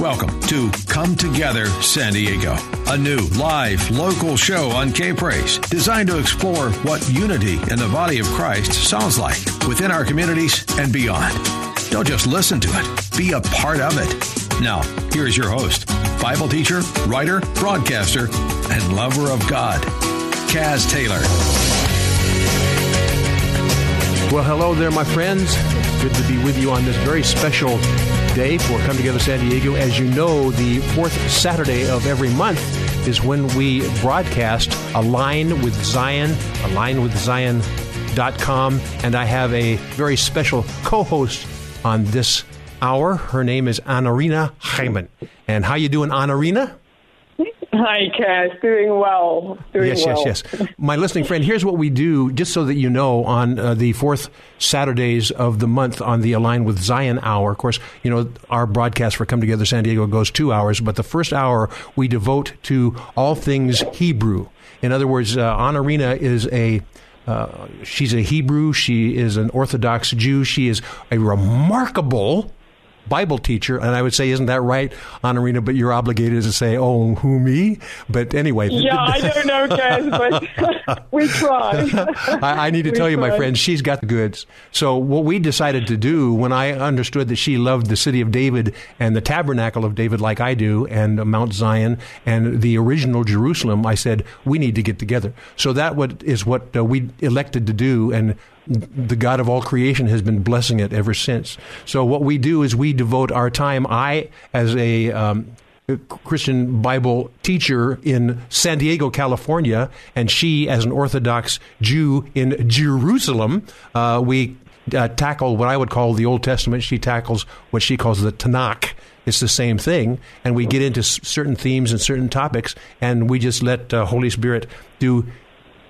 Welcome to Come Together San Diego, a new live local show on K Praise designed to explore what unity in the body of Christ sounds like within our communities and beyond. Don't just listen to it, be a part of it. Now, here's your host, Bible teacher, writer, broadcaster, and lover of God, Kaz Taylor. Well, hello there, my friends. Good to be with you on this very special day for Come Together San Diego. As you know, the fourth Saturday of every month is when we broadcast Align with Zion, Align with alignwithzion.com, and I have a very special co-host on this hour. Her name is Anarina Hyman. And how you doing, Anarina? Hi, Kaz. Doing well. Doing yes, well. yes, yes. My listening friend, here's what we do, just so that you know, on uh, the fourth Saturdays of the month on the Align with Zion hour. Of course, you know, our broadcast for Come Together San Diego goes two hours, but the first hour we devote to all things Hebrew. In other words, uh, Anarina is a uh, she's a Hebrew. She is an Orthodox Jew. She is a remarkable Bible teacher, and I would say, isn't that right, Anarina? But you're obligated to say, "Oh, who me?" But anyway, Yeah, I don't know, Kaz, but we try. I, I need to We tell you, my friend, she's got the goods. So what we decided to do when I understood that she loved the city of David and the tabernacle of David, like I do, and Mount Zion and the original Jerusalem, I said we need to get together. So that what is what uh, we elected to do, and the God of all creation has been blessing it ever since. So what we do is we devote our time. I, as a um, Christian Bible teacher in San Diego, California, and she, as an Orthodox Jew in Jerusalem, uh, we uh, tackle what I would call the Old Testament. She tackles what she calls the Tanakh. It's the same thing, and we get into s- certain themes and certain topics, and we just let uh, Holy Spirit do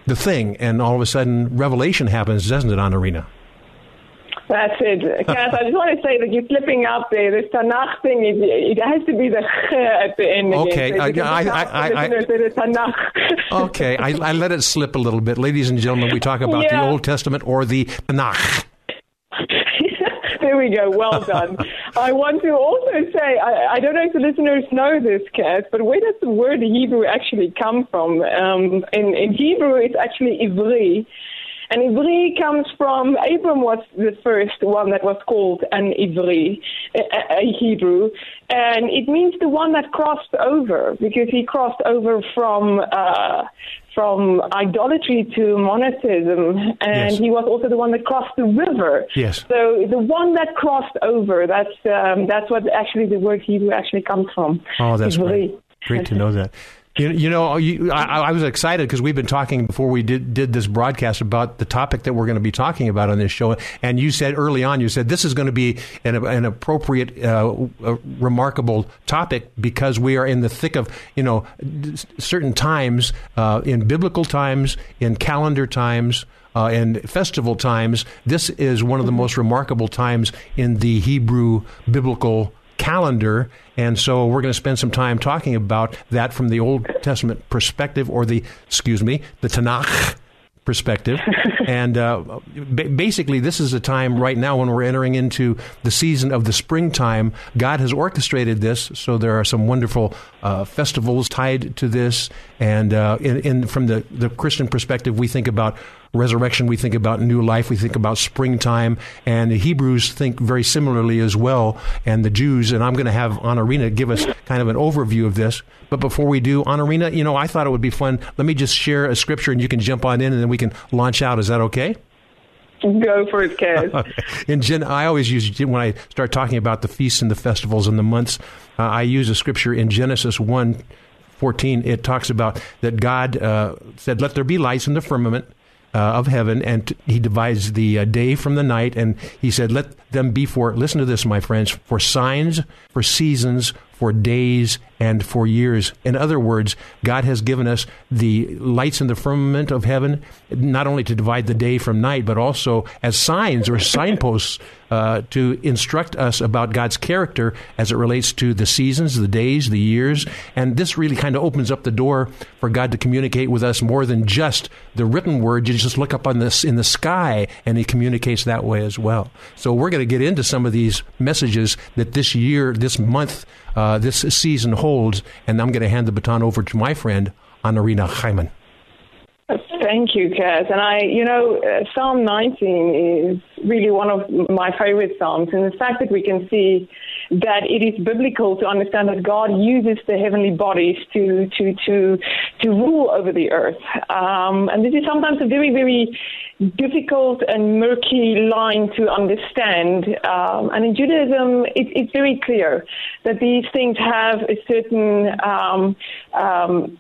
the thing, and all of a sudden, revelation happens, doesn't it, Anarina? That's it. Kaz, I just want to say that you're slipping up there. This Tanakh thing, it, it has to be the ch at the end. again. Okay, So I- I- I- I- I- listeners say the Tanakh. Okay, I, I let it slip a little bit. Ladies and gentlemen, we talk about the Old Testament or the Tanakh. We go. Well done. I want to also say, I, I don't know if the listeners know this, Kaz, but where does the word Hebrew actually come from? Um, in, in Hebrew, it's actually Ivri. And Ivri comes from, Abram was the first one that was called an Ivri, a, a a Hebrew. And it means the one that crossed over, because he crossed over from, uh, from idolatry to monotheism. And Yes. he was also the one that crossed the river. Yes. So the one that crossed over, that's, um, that's what actually the word Hebrew actually comes from. Oh, that's Ivri. great. Great to know that. You, you know, you, I, I was excited because we've been talking before we did, did this broadcast about the topic that we're going to be talking about on this show. And you said early on, you said this is going to be an, an appropriate, uh, remarkable topic because we are in the thick of, you know, certain times, uh, in biblical times, in calendar times, uh, and festival times. This is one of the most remarkable times in the Hebrew biblical calendar. And so we're going to spend some time talking about that from the Old Testament perspective, or the, excuse me, the Tanakh perspective. and uh, ba- basically, this is a time right now when we're entering into the season of the springtime. God has orchestrated this, so there are some wonderful uh, festivals tied to this. And uh, in, in from the, the Christian perspective, we think about resurrection, we think about new life, we think about springtime, and the Hebrews think very similarly as well, and the Jews. And I'm going to have Honorina give us kind of an overview of this. But before we do, Honorina, you know, I thought it would be fun. Let me just share a scripture, and you can jump on in, and then we can launch out. Is that okay? Go for it, Kaz. In Gen, I always use when I start talking about the feasts and the festivals and the months. Uh, I use a scripture in Genesis one fourteen. It talks about that God uh, said, "Let there be lights in the firmament." Uh, of heaven, and t- he divides the uh, day from the night. And he said, "Let them be for." Listen to this, my friends: for signs, for seasons, for days and for years. In other words, God has given us the lights in the firmament of heaven, not only to divide the day from night, but also as signs or signposts uh, to instruct us about God's character as it relates to the seasons, the days, the years. And this really kind of opens up the door for God to communicate with us more than just the written word. You just look up on this in the sky and He communicates that way as well. So we're going to get into some of these messages that this year, this month, uh, this season holds. And I'm going to hand the baton over to my friend, Anarina Hyman. Thank you, Kaz. And I, you know, uh, Psalm 19 is really one of my favorite Psalms. And the fact that we can see that it is biblical to understand that God uses the heavenly bodies to, to, to, to rule over the earth. Um, and this is sometimes a very, very difficult and murky line to understand. Um, and in Judaism, it, it's very clear that these things have a certain um, um,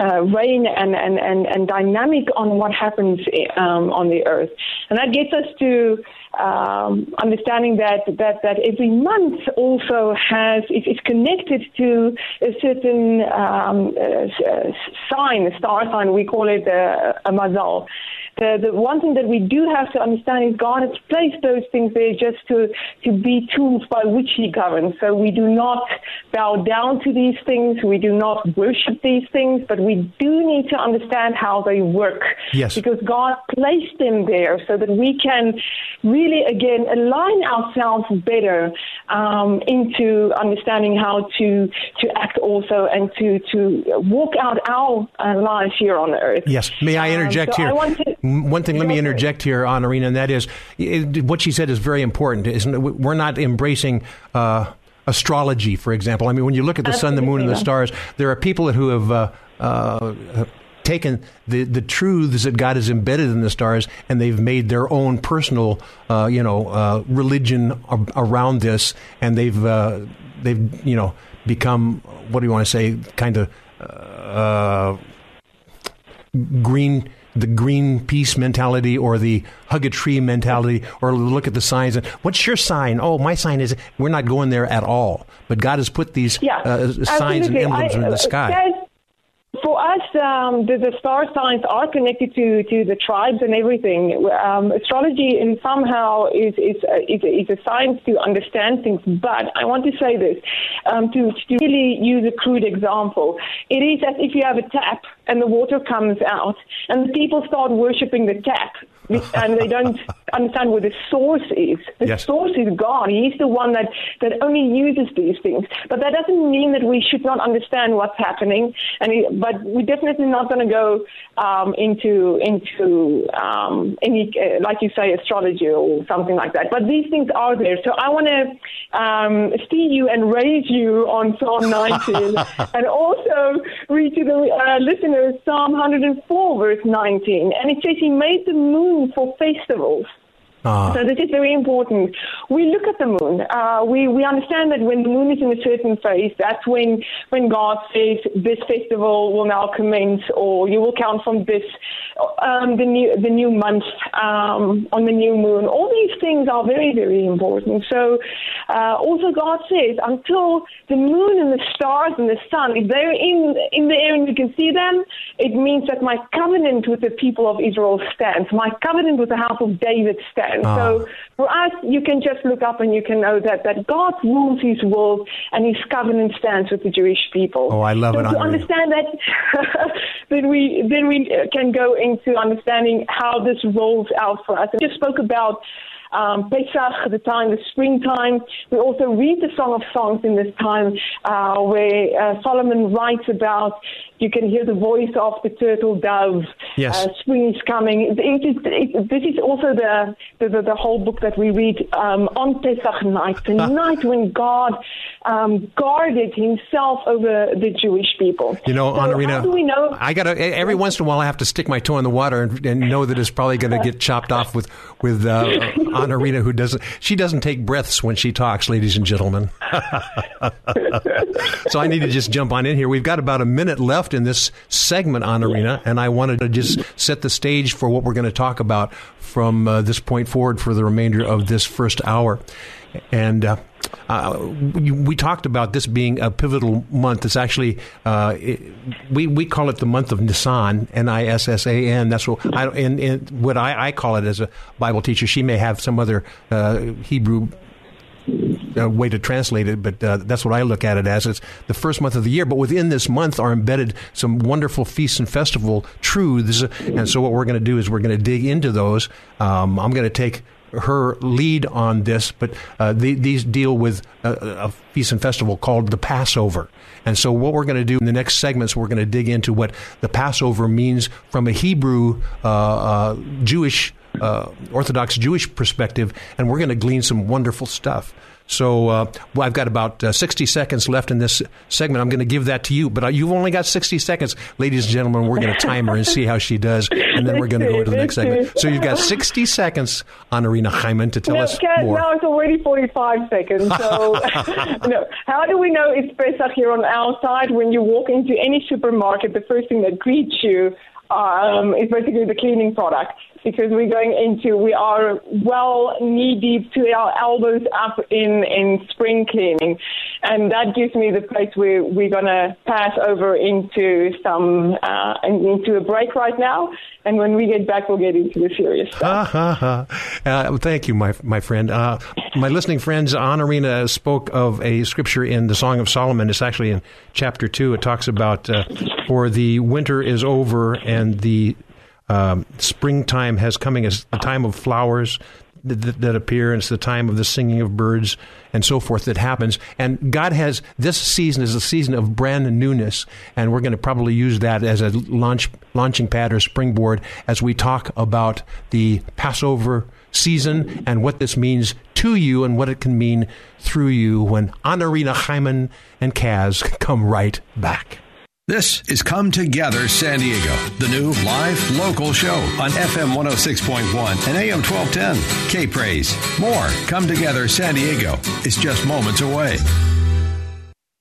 uh, reign and, and, and, and dynamic on what happens um, on the earth. And that gets us to um, understanding that, that, that every month also has is connected to a certain um, uh, sign, a star sign. We call it a, a mazal the, the one thing that we do have to understand is God has placed those things there just to, to be tools by which He governs. So we do not bow down to these things, we do not worship these things, but we do need to understand how they work. Yes. Because God placed them there so that we can really, again, align ourselves better um, into understanding how to, to act also and to, to walk out our uh, lives here on earth. Yes. May I interject um, so here? One thing, let me interject here, Anarina, and that is what she said is very important. Isn't we're not embracing. Uh, astrology, for example. I mean, when you look at the Absolutely. sun, the moon, and the stars, there are people who have uh, uh, taken the, the truths that God has embedded in the stars and they've made their own personal, uh, you know, uh, religion around this, and they've uh, they've you know become what do you want to say, kind of uh, green the Greenpeace mentality or the hug a tree mentality or look at the signs and what's your sign? Oh, my sign is we're not going there at all. But God has put these yeah, uh, signs and emblems I, in the sky for us, um, the, the, star signs are connected to, to the tribes and everything. Um, astrology, in somehow, is is a, is, is a, science to understand things. But I want to say this um, to, to really use a crude example. It is as if you have a tap and the water comes out, and the people start worshiping the tap and they don't understand where the source is. The yes. source is God. He's the one that, that only uses these things. But that doesn't mean that we should not understand what's happening. And he, but we're definitely not going to go um, into into um, any, uh, like you say, astrology or something like that. But these things are there. So I want to um, steer you and raise you on Psalm 19, and also read to the uh, listeners Psalm 104, verse 19, and it says, "He made the moon." For festivals. Ah. So this is very important. We look at the moon. Uh, we we understand that when the moon is in a certain phase, that's when when God says this festival will now commence, or you will count from this um, the new the new month um, on the new moon. All these things are very very important. So uh, also God says until the moon and the stars and the sun, if they're in in the air and you can see them, it means that my covenant with the people of Israel stands. My covenant with the house of David stands. And ah. so for us, you can just look up and you can know that, that God rules his world and his covenant stands with the Jewish people. Oh, I love so it. To understand that, then we, then we can go into understanding how this rolls out for us. I just spoke about um, Pesach, the time, the springtime. We also read the Song of Songs in this time uh, where uh, Solomon writes about you can hear the voice of the turtle dove. Yes. Uh, spring is coming. It, this is also the, the, the, the, whole book that we read um, on Pesach night, the night when God um, guarded himself over the Jewish people. You know, so how do we know? I got every once in a while I have to stick my toe in the water and, and know that it's probably going to get chopped off with, with uh, Anarina, who doesn't, she doesn't take breaths when she talks, ladies and gentlemen. so I need to just jump on in here. We've got about a minute left left in this segment Anarina, and I wanted to just set the stage for what we're going to talk about from uh, this point forward for the remainder of this first hour. And uh, uh, we, talked about this being a pivotal month. It's actually uh, it, we we call it the month of Nissan, N I S S A N. That's what I and, and what I, I, call it as a Bible teacher. She may have some other uh, Hebrew. Uh, way to translate it, but uh, that's what I look at it as. It's the first month of the year, but within this month are embedded some wonderful feasts and festival truths. And so, what we're going to do is we're going to dig into those. Um, I'm going to take her lead on this, but uh, the, these deal with a, a, feast and festival called the Passover. And so, what we're going to do in the next segments, we're going to dig into what the Passover means from a Hebrew uh, uh, Jewish, uh, Orthodox Jewish perspective, and we're going to glean some wonderful stuff. So uh, well, I've got about uh, 60 seconds left in this segment. I'm going to give that to you, but uh, you've only got 60 seconds. Ladies and gentlemen, we're going to time her and see how she does, and then we're going to go to the next segment. So you've got 60 seconds Anarina Hyman to tell no, us more. No, it's already 45 seconds. So no. how do we know it's Pesach here on our side? When you walk into any supermarket, the first thing that greets you um, is basically the cleaning products because we're going into, we are well knee deep to our elbows up in, in spring cleaning. And that gives me the place where we're going to pass over into some, uh, into a break right now. And when we get back, we'll get into the serious stuff. uh, thank you, my, my friend. Uh, my listening friends, Honorina spoke of a scripture in the Song of Solomon. It's actually in chapter two. It talks about, uh, for the winter is over and the um, springtime has coming as the time of flowers that, that, appear, and it's the time of the singing of birds and so forth that happens. And God has this season is a season of brand newness, and we're going to probably use that as a launch launching pad or springboard as we talk about the Passover season and what this means to you and what it can mean through you when Anarina Hyman and Kaz come right back. This is Come Together San Diego, the new live local show on FM 106.1 and AM 1210. K Praise. More Come Together San Diego is just moments away.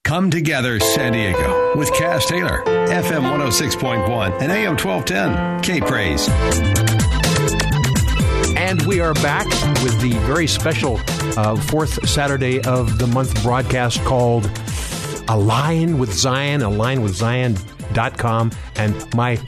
Come Together San Diego with Kaz Taylor, FM 106.1 and AM 1210. K Praise. And we are back with the very special uh, fourth Saturday of the month broadcast called Align with Zion, align with Zion.com, and my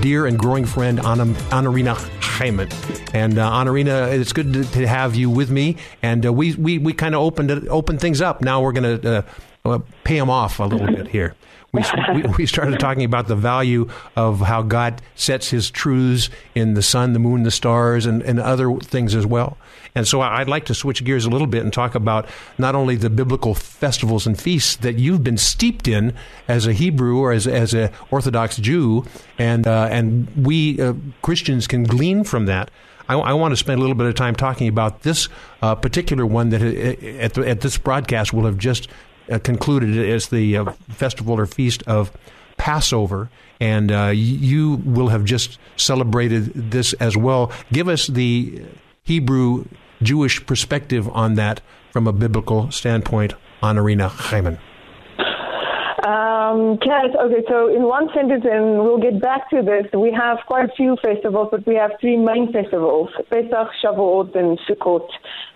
dear and growing friend, Anarina Hyman. And uh, Anarina, it's good to, to, have you with me. And uh, we, we, we kind of opened, opened things up. Now we're going to uh, pay them off a little bit here we, we, we, started talking about the value of how God sets his truths in the sun, the moon, the stars, and, and other things as well. And so I'd like to switch gears a little bit and talk about not only the biblical festivals and feasts that you've been steeped in as a Hebrew or as, as an Orthodox Jew, and, uh, and we uh, Christians can glean from that. I, I, want to spend a little bit of time talking about this uh, particular one that uh, at, the, at this broadcast will have just uh, concluded as the uh, festival or feast of Passover, and uh, you will have just celebrated this as well. Give us the Hebrew Jewish perspective on that from a biblical standpoint, Anarina Hyman. Um, Kaz, okay, so in one sentence, and we'll get back to this, we have quite a few festivals, but we have three main festivals Pesach, Shavuot, and Sukkot.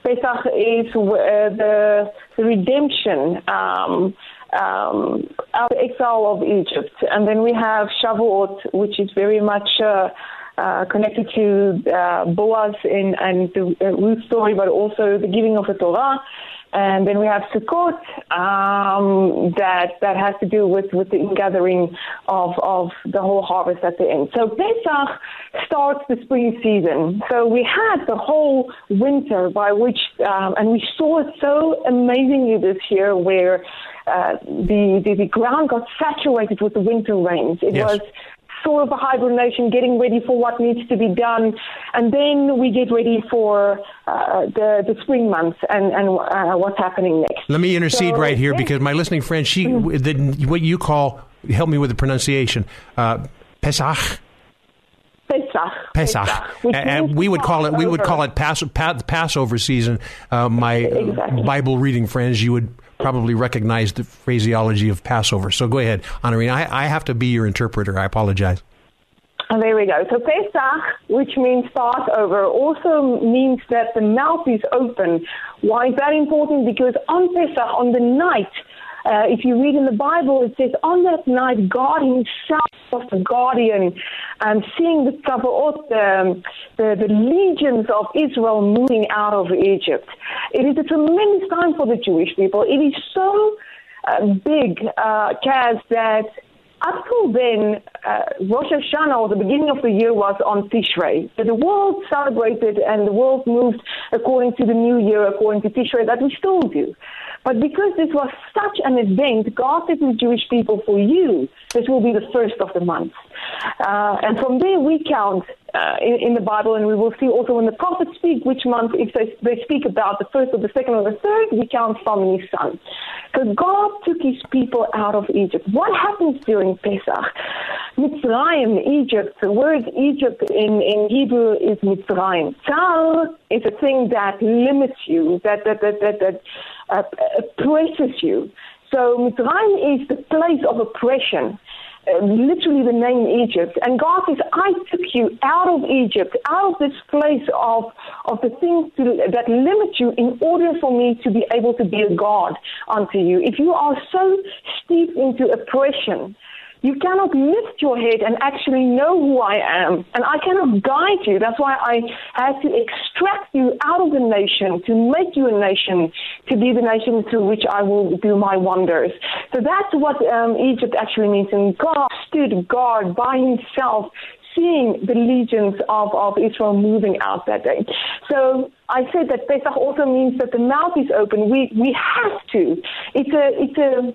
Pesach is uh, the, the redemption. Um, um, out exile of Egypt. And then we have Shavuot, which is very much uh, uh, connected to uh, Boaz in, and the uh, Ruth story, but also the giving of the Torah. And then we have Sukkot um, that that has to do with, with the ingathering of, of the whole harvest at the end. So Pesach starts the spring season. So we had the whole winter by which, um, and we saw it so amazingly this year where uh, the, the, the ground got saturated with the winter rains. It yes. was sort of a hibernation, getting ready for what needs to be done, and then we get ready for uh, the the spring months and and uh, what's happening next. Let me intercede so, right here because my listening friend, she mm-hmm. the, what you call help me with the pronunciation, uh, Pesach. Pesach. Pesach. Pesach and we would call it we would call it Pass, Passover season. Uh, my exactly. Bible reading friends, you would probably recognize the phraseology of Passover. So go ahead, Honorine. I, I have to be your interpreter. I apologize. Oh, there we go. So Pesach, which means Passover, also means that the mouth is open. Why is that important? Because on Pesach, on the night, uh, if you read in the Bible, it says, on that night, God himself was the guardian, and seeing the Tzavaot, the, the, the legions of Israel moving out of Egypt. It is a tremendous time for the Jewish people. It is so uh, big, uh, Kaz, that up till then, uh, Rosh Hashanah, or the beginning of the year, was on Tishrei. So the world celebrated and the world moved according to the new year, according to Tishrei, that we still do. But because this was such an event, God to the Jewish people, for you, this will be the first of the month. Uh, and from there we count uh, in, in, the Bible, and we will see also when the prophets speak which month, if they, they speak about the first or the second or the third, we count from Nisan. So God took his people out of Egypt. What happens during Pesach? Mitzrayim, Egypt, the word Egypt in, in Hebrew is Mitzrayim. Tzar is a thing that limits you, that, that, that, that, that uh, oppresses you. So Mitzrayim is the place of oppression. Literally the name Egypt. And God says, I took you out of Egypt, out of this place of, of the things to, that limit you in order for me to be able to be a God unto you. If you are so steeped into oppression, you cannot lift your head and actually know who I am. And I cannot guide you. That's why I had to extract you out of the nation to make you a nation, to be the nation through which I will do my wonders. So that's what um, Egypt actually means. And God stood guard by himself seeing the legions of, of Israel moving out that day. So I said that Pesach also means that the mouth is open. We we have to. It's a it's a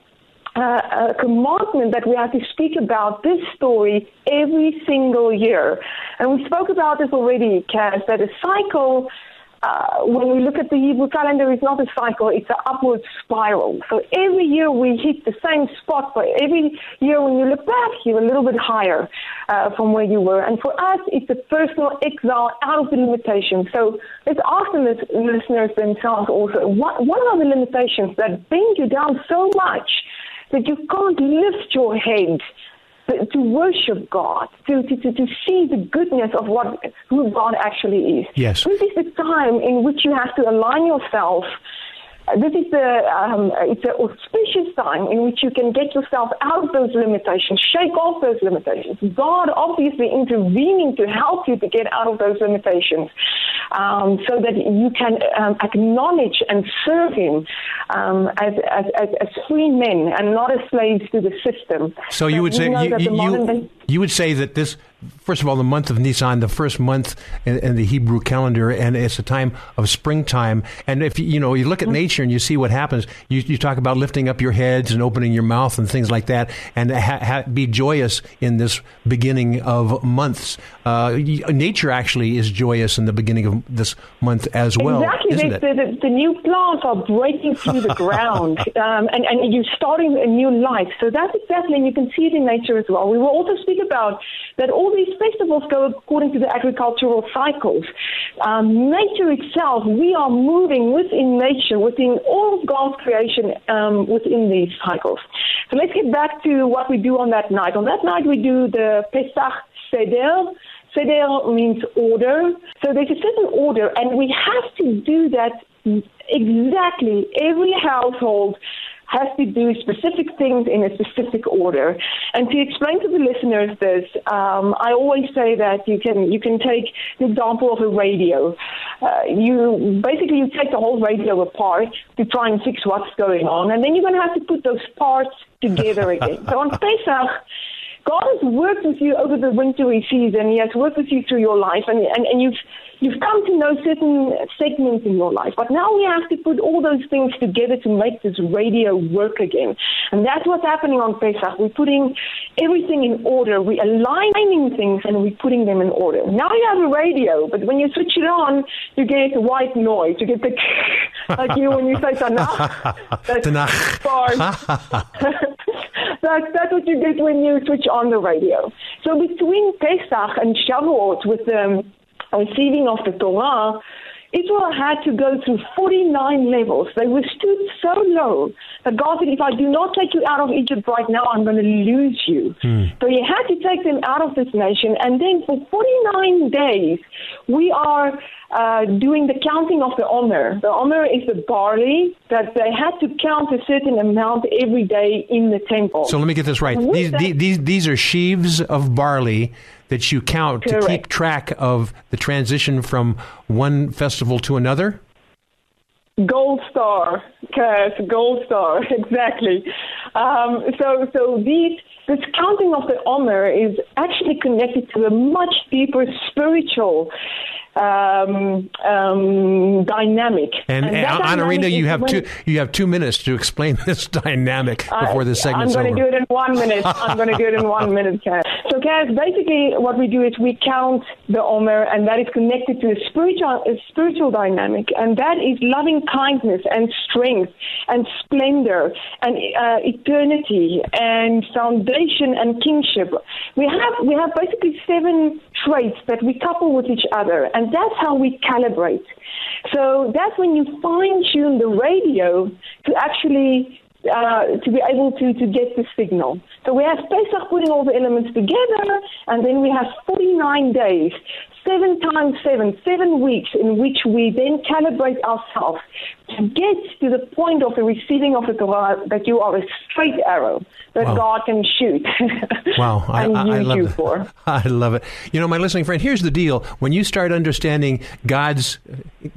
uh, a commandment that we have to speak about this story every single year. And we spoke about this already, Kaz, that a cycle, uh, when we look at the Hebrew calendar, is not a cycle, it's an upward spiral. So every year we hit the same spot, but every year when you look back, you're a little bit higher uh, from where you were. And for us, it's a personal exile out of the limitations. So let's ask the listeners themselves also, what, what are the limitations that bring you down so much? That you can't lift your head to worship God, to, to, to, to, see the goodness of what who God actually is. Yes. This is the time in which you have to align yourself this is the um, it's an auspicious time in which you can get yourself out of those limitations, shake off those limitations. God obviously intervening to help you to get out of those limitations, um, so that you can um, acknowledge and serve Him um, as, as, as, as, free men and not as slaves to the system. So you would say you, you, you would say that this first of all, the month of Nisan, the first month in, in, the Hebrew calendar, and it's a time of springtime. And if you know, you look at nature and you see what happens, you, you talk about lifting up your heads and opening your mouth and things like that, and ha- ha- be joyous in this beginning of months. Uh, nature actually is joyous in the beginning of this month as well. Exactly, isn't the, it? The, the, new plants are breaking through the ground, um, and, and you're starting a new life. So that's exactly, and you can see it in nature as well. We will also speak about that all these festivals go according to the agricultural cycles. Um, nature itself, we are moving within nature, within all of God's creation, um, within these cycles. So let's get back to what we do on that night. On that night, we do the Pesach Seder. Seder means order. So there's a certain order, and we have to do that exactly. Every household has to do specific things in a specific order. And to explain to the listeners this, um, I always say that you can you can take the example of a radio. Uh, you basically you take the whole radio apart to try and fix what's going on, and then you're going to have to put those parts together again. so on Pesach. God has worked with you over the wintry season. He has worked with you through your life, and, and, and you've you've come to know certain segments in your life, but now we have to put all those things together to make this radio work again. And that's what's happening on Pesach. We're putting everything in order. We're aligning things and we're putting them in order. Now you have a radio, but when you switch it on, you get white noise. You get the like you when you say Tanakh. That's Tanakh. that's, that's what you get when you switch on the radio. So between Pesach and Shavuot with the um, receiving of the Torah, Israel had to go through 49 levels. They were stood so low that God said, if I do not take you out of Egypt right now, I'm going to lose you. Hmm. So he had to take them out of this nation. And then for 49 days, we are uh, doing the counting of the omer. The omer is the barley that they had to count a certain amount every day in the temple. So let me get this right. These, that, these, these are sheaves of barley that you count correct. to keep track of the transition from one festival to another? Gold star, Kaz, gold star, exactly. Um, so, so these, this counting of the Omer is actually connected to a much deeper spiritual um, um, dynamic. And, and, and Anarina, you have two you have two minutes to explain this dynamic before this segment. I'm going to do it in one minute. I'm going to do it in one minute, Kaz. So, Kaz, basically, what we do is we count the Omer, and that is connected to a spiritual a spiritual dynamic, and that is loving kindness and strength and splendor and uh, eternity and foundation and kingship. We have we have basically seven traits that we couple with each other, and that's how we calibrate. So that's when you fine tune the radio to actually uh, to be able to, to get the signal. So we have Pesach putting all the elements together, and then we have 49 days seven times seven, seven weeks in which we then calibrate ourselves to get to the point of the receiving of the Torah that you are a straight arrow that wow. God can shoot. wow, I, I, I, love it. For. I love it. You know, my listening friend, here's the deal: when you start understanding God's,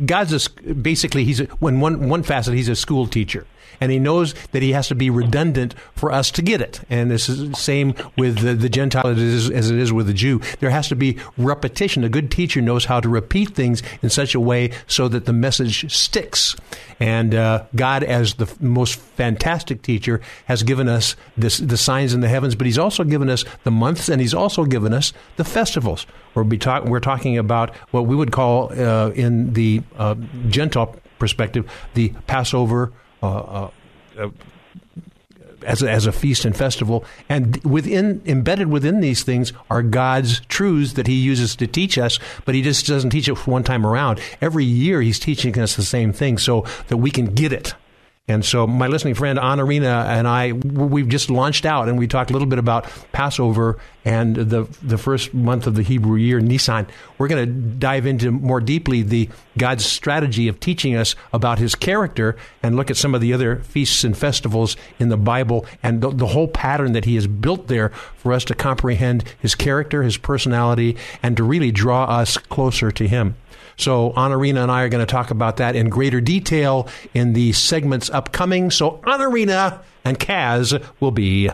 God's a, basically he's a, when one one facet he's a school teacher and he knows that he has to be redundant for us to get it. And this is the same with the, the Gentile as it is with the Jew. There has to be repetition. A good teacher knows how to repeat things in such a way so that the message sticks. And uh, God, as the most fantastic teacher, has given us this, the signs in the heavens, but He's also given us the months, and He's also given us the festivals. We're, be talk, we're talking about what we would call, uh, in the uh, Gentile perspective, the Passover, uh, uh, uh, as a, as a feast and festival, and within embedded within these things are God's truths that He uses to teach us. But He just doesn't teach it one time around. Every year He's teaching us the same thing, so that we can get it. And so, my listening friend Honorina and I, we've just launched out, and we talked a little bit about Passover and the the first month of the Hebrew year, Nisan. We're going to dive into more deeply the God's strategy of teaching us about His character, and look at some of the other feasts and festivals in the Bible, and the, the whole pattern that He has built there for us to comprehend His character, His personality, and to really draw us closer to Him. So Honorina and I are going to talk about that in greater detail in the segments upcoming. So Honorina and Kaz will be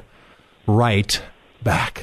right back.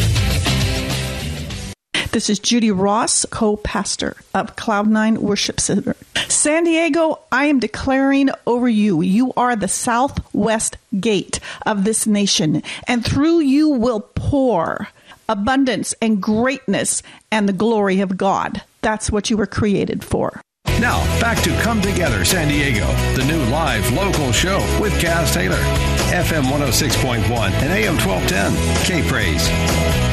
This is Judy Ross, co-pastor of Cloud9 Worship Center. San Diego, I am declaring over you, you are the southwest gate of this nation, and through you will pour abundance and greatness and the glory of God. That's what you were created for. Now, back to Come Together San Diego, the new live local show with Kaz Taylor. FM 106.1 and AM 1210. K Praise.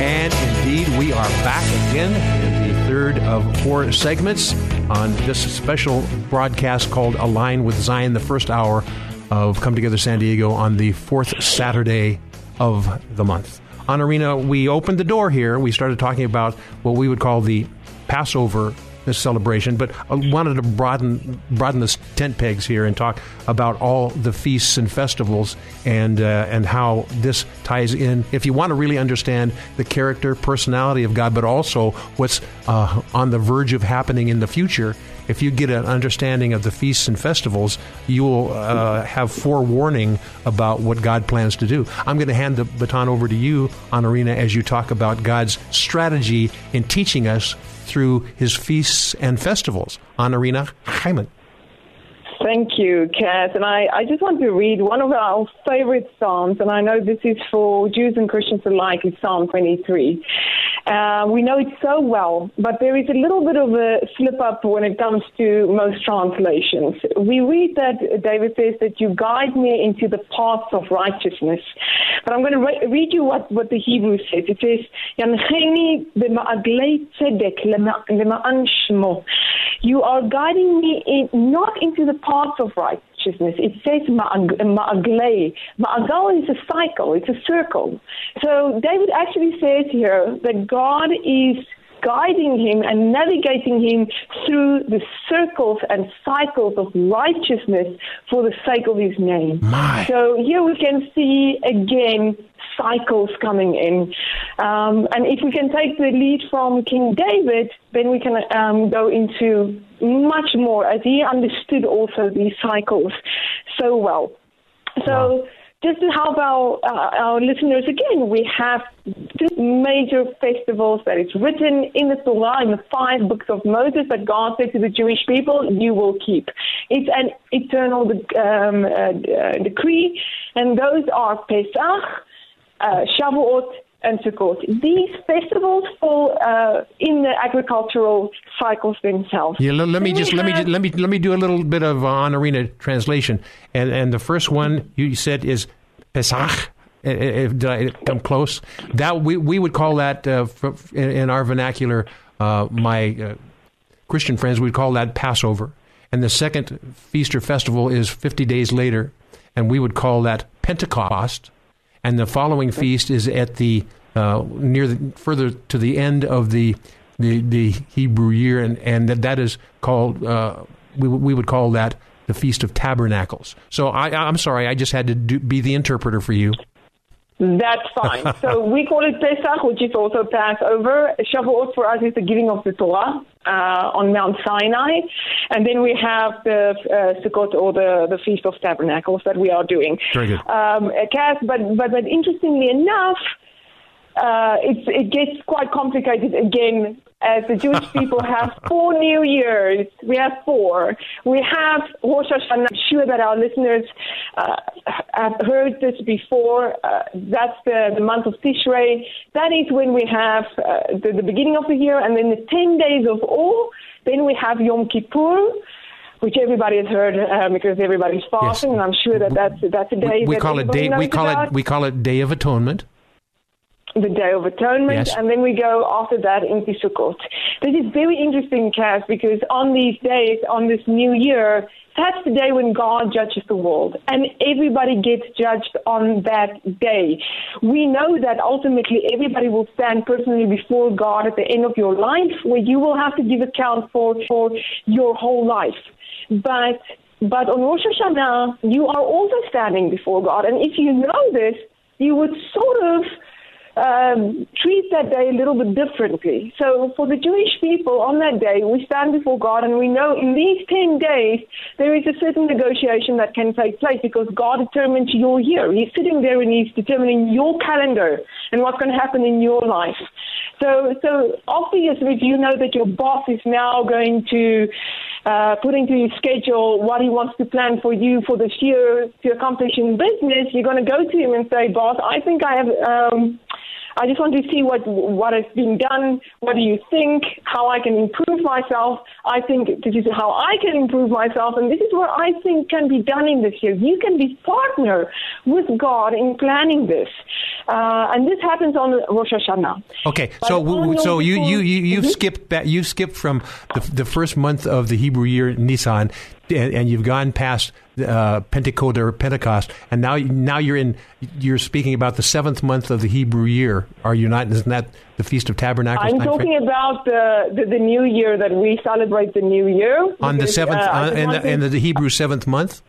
And indeed, we are back again in the third of four segments on this special broadcast called Align with Zion, the first hour of Come Together San Diego on the fourth Saturday of the month. Anarina, we opened the door here. We started talking about what we would call the Passover this celebration, but I wanted to broaden broaden the tent pegs here and talk about all the feasts and festivals and uh, and how this ties in. If you want to really understand the character, personality of God, but also what's uh, on the verge of happening in the future, if you get an understanding of the feasts and festivals, you will uh, have forewarning about what God plans to do. I'm going to hand the baton over to you, Honorina, as you talk about God's strategy in teaching us through his feasts and festivals. Anarina Hyman. Thank you, Kat. And I, I just want to read one of our favorite Psalms, and I know this is for Jews and Christians alike, it's Psalm 23. Uh, we know it so well, but there is a little bit of a slip up when it comes to most translations. We read that David says that you guide me into the paths of righteousness. But I'm going to re- read you what, what the Hebrew says. It says, You are guiding me in, not into the paths of righteousness. It says ma'aglei. Ma'agal is a cycle, it's a circle. So David actually says here that God is guiding him and navigating him through the circles and cycles of righteousness for the sake of his name. My. So here we can see again cycles coming in. Um, and if we can take the lead from King David, then we can um, go into much more as he understood also these cycles so well. So. Wow just to help our uh, our listeners again, we have two major festivals that is written in the Torah, in the five books of Moses that God said to the Jewish people, "You will keep." It's an eternal um, uh, uh, decree, and those are Pesach, uh, Shavuot, and Sukkot. These festivals fall uh, in the agricultural cycles themselves. Yeah, let, let me just let me let me let me do a little bit of uh, arena translation. And and the first one you said is Pesach. If, did I come close? That we we would call that uh, in, in, our vernacular. Uh, my uh, Christian friends would call that Passover. And the second feast or festival is 50 days later, and we would call that Pentecost and the following feast is at the uh, near the, further to the end of the the, the Hebrew year, and and that, that is called uh, we we would call that the Feast of Tabernacles. So I I'm sorry, I just had to do, be the interpreter for you. That's fine. so we call it Pesach, which is also Passover. Shavuot for us is the giving of the Torah uh, on Mount Sinai, and then we have the uh, Sukkot or the, the Feast of Tabernacles that we are doing. Very good. Um, but, but but interestingly enough, uh, it gets quite complicated again as the Jewish people have four New Years. We have four. We have Rosh Hashanah. I'm sure that our listeners uh, have heard this before. Uh, that's the, the month of Tishrei. That is when we have uh, the, the beginning of the year, and then the 10 days of awe. Then we have Yom Kippur which everybody has heard uh, because everybody's fasting, yes. and I'm sure that that's that's a day. We, we call it day. We call about. it we call it Day of Atonement the Day of Atonement, yes. and then we go after that into Sukkot. This is very interesting, Kaz, because on these days, on this new year, that's the day when God judges the world, and everybody gets judged on that day. We know that ultimately everybody will stand personally before God at the end of your life, where you will have to give account for for your whole life. But but on Rosh Hashanah, you are also standing before God, and if you know this, you would sort of um, treat that day a little bit differently. So for the Jewish people on that day, we stand before God and we know in these 10 days there is a certain negotiation that can take place because God determines your year. He's sitting there and he's determining your calendar and what's going to happen in your life. So, so obviously, you know that your boss is now going to uh, put into his schedule what he wants to plan for you for this year to accomplish in business, you're going to go to him and say, "Boss, I think I have." Um, I just want to see what what has been done. What do you think? How I can improve myself? I think this is how I can improve myself, and this is what I think can be done in this year. You can be partner with God in planning this, uh, and this happens on Rosh Hashanah. Okay, but so so you you you you've mm-hmm. skipped back, you've skipped from the the first month of the Hebrew year Nisan and, and you've gone past uh, Pentecost or Pentecost, and now now you're in you're speaking about the seventh month of the Hebrew year. Are you not? Isn't that the Feast of Tabernacles? I'm talking about the, the, the New Year that we celebrate the New Year on because, the seventh uh, uh, in, the, in the Hebrew seventh month.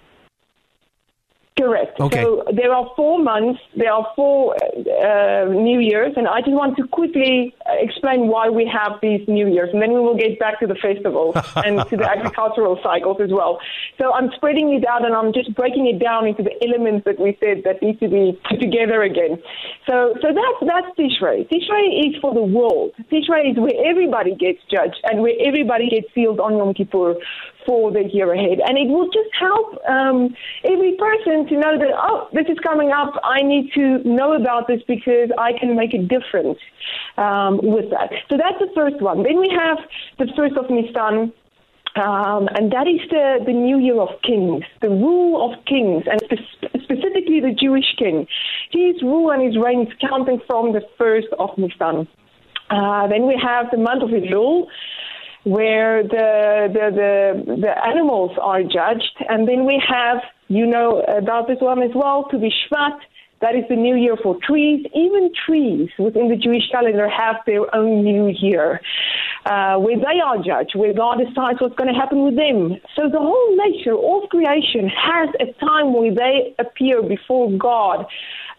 Correct. Okay. So there are four months, there are four uh, New Years, and I just want to quickly explain why we have these New Years, and then we will get back to the festivals and to the agricultural cycles as well. So I'm spreading it out, and I'm just breaking it down into the elements that we said that need to be put together again. So, so that's that's Tishrei. Tishrei is for the world. Tishrei is where everybody gets judged and where everybody gets sealed on Yom Kippur for the year ahead. And it will just help um, every person to know that, oh, this is coming up. I need to know about this because I can make a difference um, with that. So that's the first one. Then we have the first of Nisan. Um, and that is the, the new year of kings, the rule of kings, and spe- specifically the Jewish king. His rule and his reign is counting from the first of Nisan. Uh, then we have the month of Elul, where the, the, the, the animals are judged. And then we have, you know about this one as well, Tu BiShvat. That is the new year for trees. Even trees within the Jewish calendar have their own new year, uh, where they are judged, where God decides what's going to happen with them. So the whole nature, all creation, has a time where they appear before God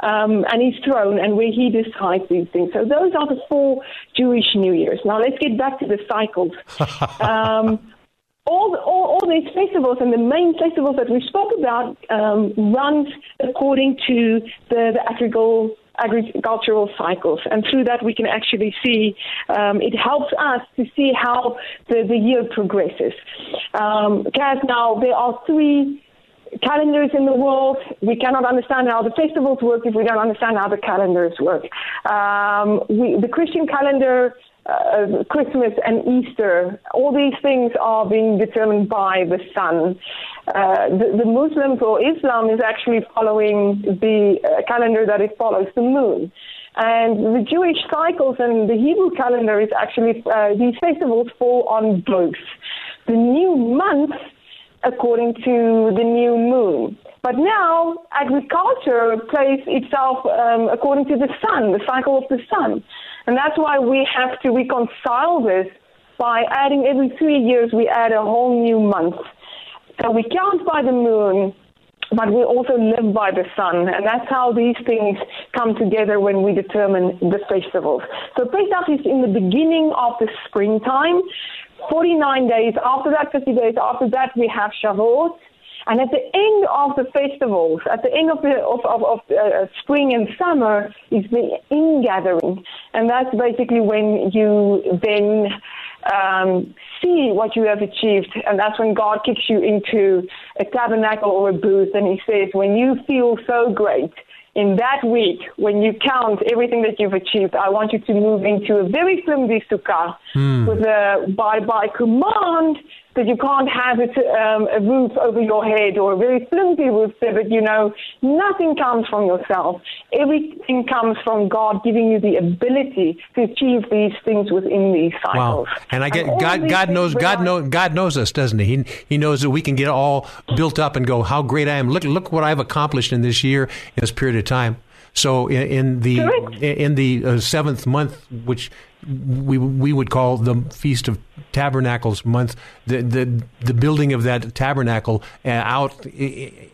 um, and his throne and where he decides these things. So those are the four Jewish New Years. Now let's get back to the cycles. um, all, all, all, these festivals and the main festivals that we spoke about um, runs according to the, the agricultural agricultural cycles. And through that, we can actually see um, it helps us to see how the, the year progresses. Um, now, there are three calendars in the world. We cannot understand how the festivals work if we don't understand how the calendars work. Um, we, the Christian calendar, uh, Christmas and Easter, all these things are being determined by the sun. Uh, the, the, Muslims or Islam is actually following the uh, calendar that it follows the moon. And the Jewish cycles and the Hebrew calendar is actually, uh, these festivals fall on both. The new month according to the new moon. But now agriculture plays itself um, according to the sun, the cycle of the sun. And that's why we have to reconcile this by adding every three years, we add a whole new month. So we count by the moon, but we also live by the sun. And that's how these things come together when we determine the festivals. So Pesach is in the beginning of the springtime. 49 days. After that, 50 days. After that, we have Shavuot. And at the end of the festivals, at the end of the of, of, of uh, spring and summer, is the ingathering, and that's basically when you then um, see what you have achieved, and that's when God kicks you into a tabernacle or a booth, and He says, "When you feel so great." In that week, when you count everything that you've achieved, I want you to move into a very flimsy sukkah mm. with a by by command that you can't have it, um, a roof over your head or a very flimsy roof so that you know nothing comes from yourself. Everything comes from God giving you the ability to achieve these things within these cycles. Wow. And I get and God God knows God knows God knows us, doesn't he? he? He knows that we can get all built up and go, How great I am. Look look what I've accomplished in this year, in this period of time. So in, in the Correct. in the uh, seventh month, which we we would call the Feast of Tabernacles month, the the, the building of that tabernacle uh, out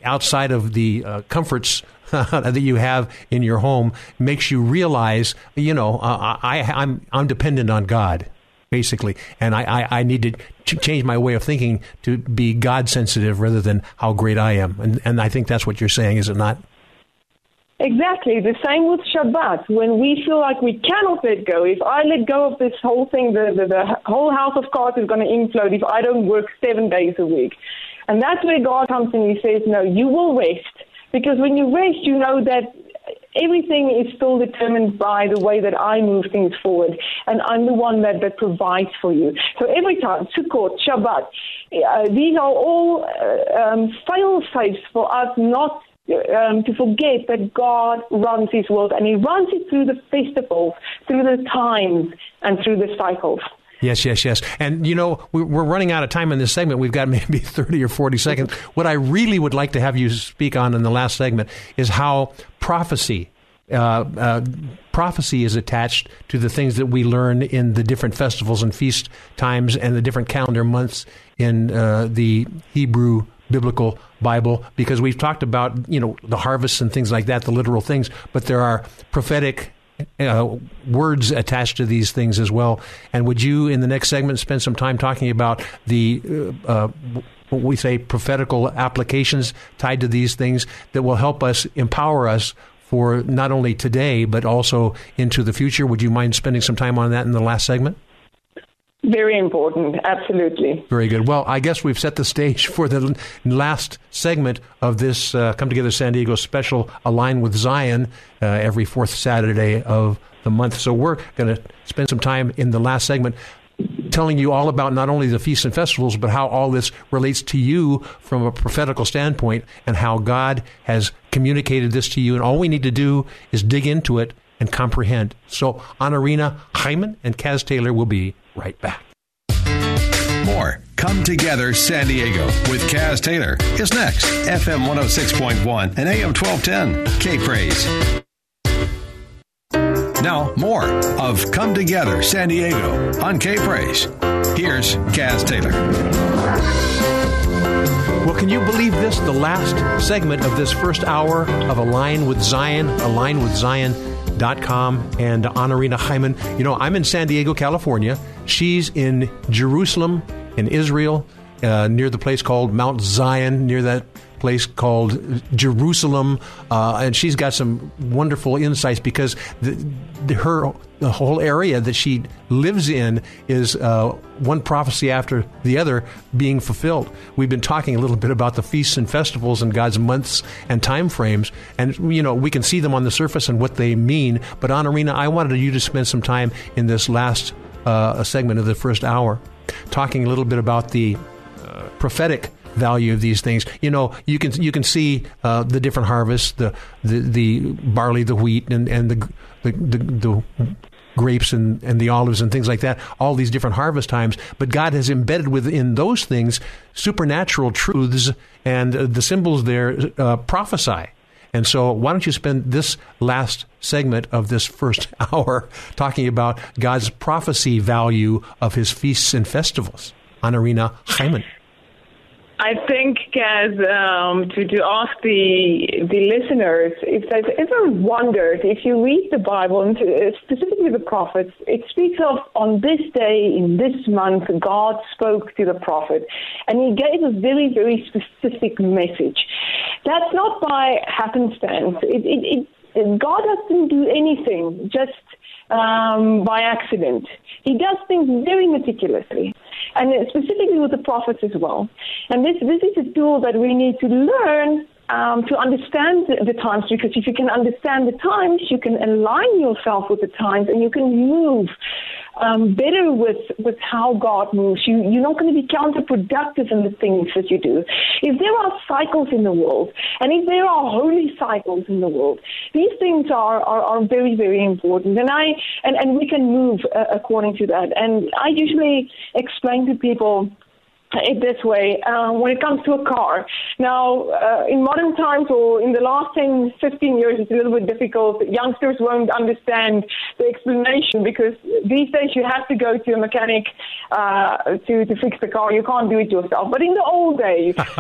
outside of the uh, comforts that you have in your home makes you realize, you know, uh, I I'm I'm dependent on God basically. And I, I, I, need to ch- change my way of thinking to be God sensitive rather than how great I am. And, and I think that's what you're saying, is it not? Exactly. The same with Shabbat. When we feel like we cannot let go, if I let go of this whole thing, the, the, the whole house of cards is going to implode if I don't work seven days a week. And that's where God comes in. He says, no, you will rest. Because when you rest, you know that everything is still determined by the way that I move things forward. And I'm the one that, that provides for you. So every time, Sukkot, Shabbat, uh, these are all uh, um, fail safes for us not um, to forget that God runs His world, and He runs it through the festivals, through the times, and through the cycles. Yes, yes, yes. And you know, we're running out of time in this segment. We've got maybe 30 or 40 seconds. What I really would like to have you speak on in the last segment is how prophecy. Uh, uh, prophecy is attached to the things that we learn in the different festivals and feast times and the different calendar months in uh, the Hebrew biblical Bible because we've talked about you know the harvests and things like that, the literal things, but there are prophetic uh, words attached to these things as well. And would you, in the next segment, spend some time talking about the uh, uh, what we say prophetical applications tied to these things that will help us empower us for not only today but also into the future? Would you mind spending some time on that in the last segment? Very important, absolutely. Very good. Well, I guess we've set the stage for the last segment of this uh, Come Together San Diego special, Align with Zion, uh, every fourth Saturday of the month. So we're going to spend some time in the last segment telling you all about not only the feasts and festivals, but how all this relates to you from a prophetical standpoint and how God has communicated this to you. And all we need to do is dig into it and comprehend. So, Anarina Hyman and Kaz Taylor will be right back. More Come Together San Diego with Kaz Taylor is next. FM 106.1 and AM 1210. K Praise. Now, more of Come Together San Diego on K Praise. Here's Kaz Taylor. Well, can you believe this? The last segment of this first hour of Align with Zion, Align with Zion com and Anarina Hyman. You know, I'm in San Diego, California. She's in Jerusalem, in Israel, uh, near the place called Mount Zion, near that place called Jerusalem, uh, and she's got some wonderful insights because the, the, her the whole area that she lives in is uh, one prophecy after the other being fulfilled. We've been talking a little bit about the feasts and festivals and God's months and time frames, and you know we can see them on the surface and what they mean. But Anarina, I wanted you to spend some time in this last uh, segment of the first hour, talking a little bit about the uh, prophetic value of these things. You know, you can you can see uh, the different harvests, the, the the barley, the wheat, and and the the, the, the grapes and, and the olives and things like that, all these different harvest times. But God has embedded within those things supernatural truths, and the symbols there uh, prophesy. And so, why don't you spend this last segment of this first hour talking about God's prophecy value of his feasts and festivals? Anarina Hyman. I think, as um, to, to ask the the listeners if they've ever wondered if you read the Bible and uh, specifically the prophets, it speaks of on this day in this month God spoke to the prophet, and he gave a very very specific message. That's not by happenstance. It, it, it, God doesn't do anything just um, by accident. He does things very meticulously, and specifically with the prophets as well. And this, this is a tool that we need to learn um, to understand the, the, times because if you can understand the times, you can align yourself with the times and you can move um, better with, with how God moves. You, you're not going to be counterproductive in the things that you do. If there are cycles in the world, and if there are holy cycles in the world, these things are, are, are very, very important. And, I, and, and we can move uh, according to that. And I usually explain to people it this way uh, when it comes to a car. Now, uh, in modern times or in the last 10, 15 years, it's a little bit difficult. Youngsters won't understand the explanation because these days you have to go to a mechanic uh, to, to fix the car. You can't do it yourself. But in the old days,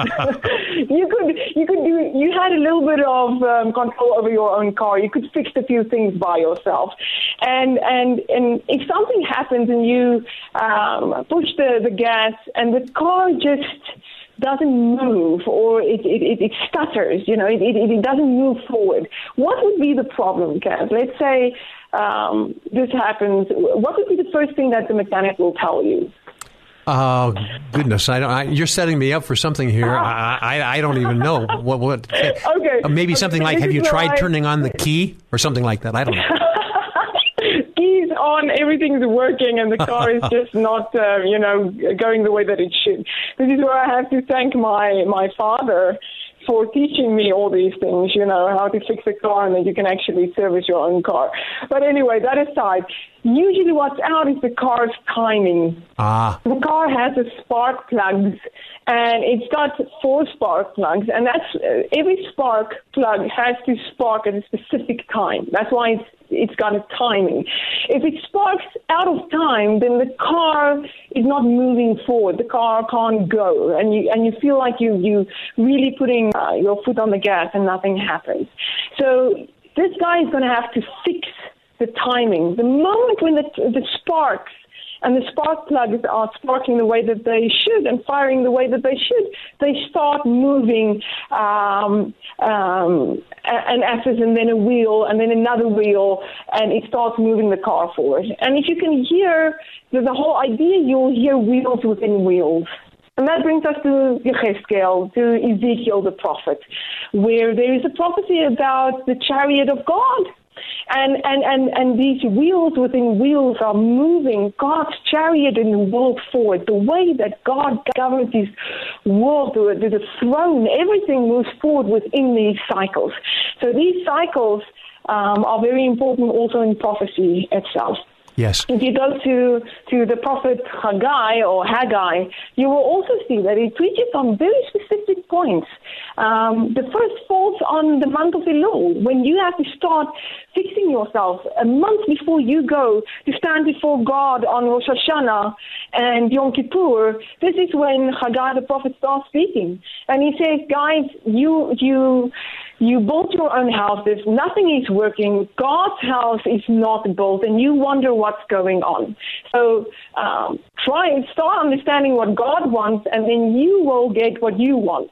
you could you could do you had a little bit of um, control over your own car. You could fix a few things by yourself. And and and if something happens and you um, push the, the gas and the car just doesn't move or it, it, it, stutters, you know, it, it, it doesn't move forward. What would be the problem, Kaz? Let's say um, this happens. What would be the first thing that the mechanic will tell you? Oh goodness! I don't. I, you're setting me up for something here. I, I, I don't even know what. What? okay. maybe okay. something like, have you tried turning on the key or something like that? I don't know. on, everything's working, and the car is just not, uh, you know, going the way that it should. This is where I have to thank my my father for teaching me all these things, you know, how to fix a car and that you can actually service your own car. But anyway, that aside, usually what's out is the car's timing. Ah. The car has a spark plugs and it's got four spark plugs and that's uh, every spark plug has to spark at a specific time. That's why it's it's got a timing. If it sparks out of time, then the car is not moving forward. The car can't go, and you and you feel like you you really putting uh, your foot on the gas and nothing happens. So this guy is going to have to fix the timing. The moment when the the sparks and the spark plugs are sparking the way that they should and firing the way that they should, they start moving um, um, an axis and then a wheel and then another wheel, and it starts moving the car forward. And if you can hear the, the whole idea, you'll hear wheels within wheels. And that brings us to Yechezkel, to Ezekiel the prophet, where there is a prophecy about the chariot of God. And, and, and, and these wheels within wheels are moving God's chariot in the world forward. The way that God governs his world, the, the throne, everything moves forward within these cycles. So these cycles um, are very important also in prophecy itself. Yes. If you go to, to the prophet Haggai or Haggai, you will also see that he preaches on very specific points. Um, the first falls on the month of Elul, when you have to start fixing yourself a month before you go to stand before God on Rosh Hashanah and Yom Kippur. This is when Haggai the prophet starts speaking, and he says, "Guys, you you." You built your own houses, nothing is working, God's house is not built, and you wonder what's going on. So um, try and start understanding what God wants, and then you will get what you want.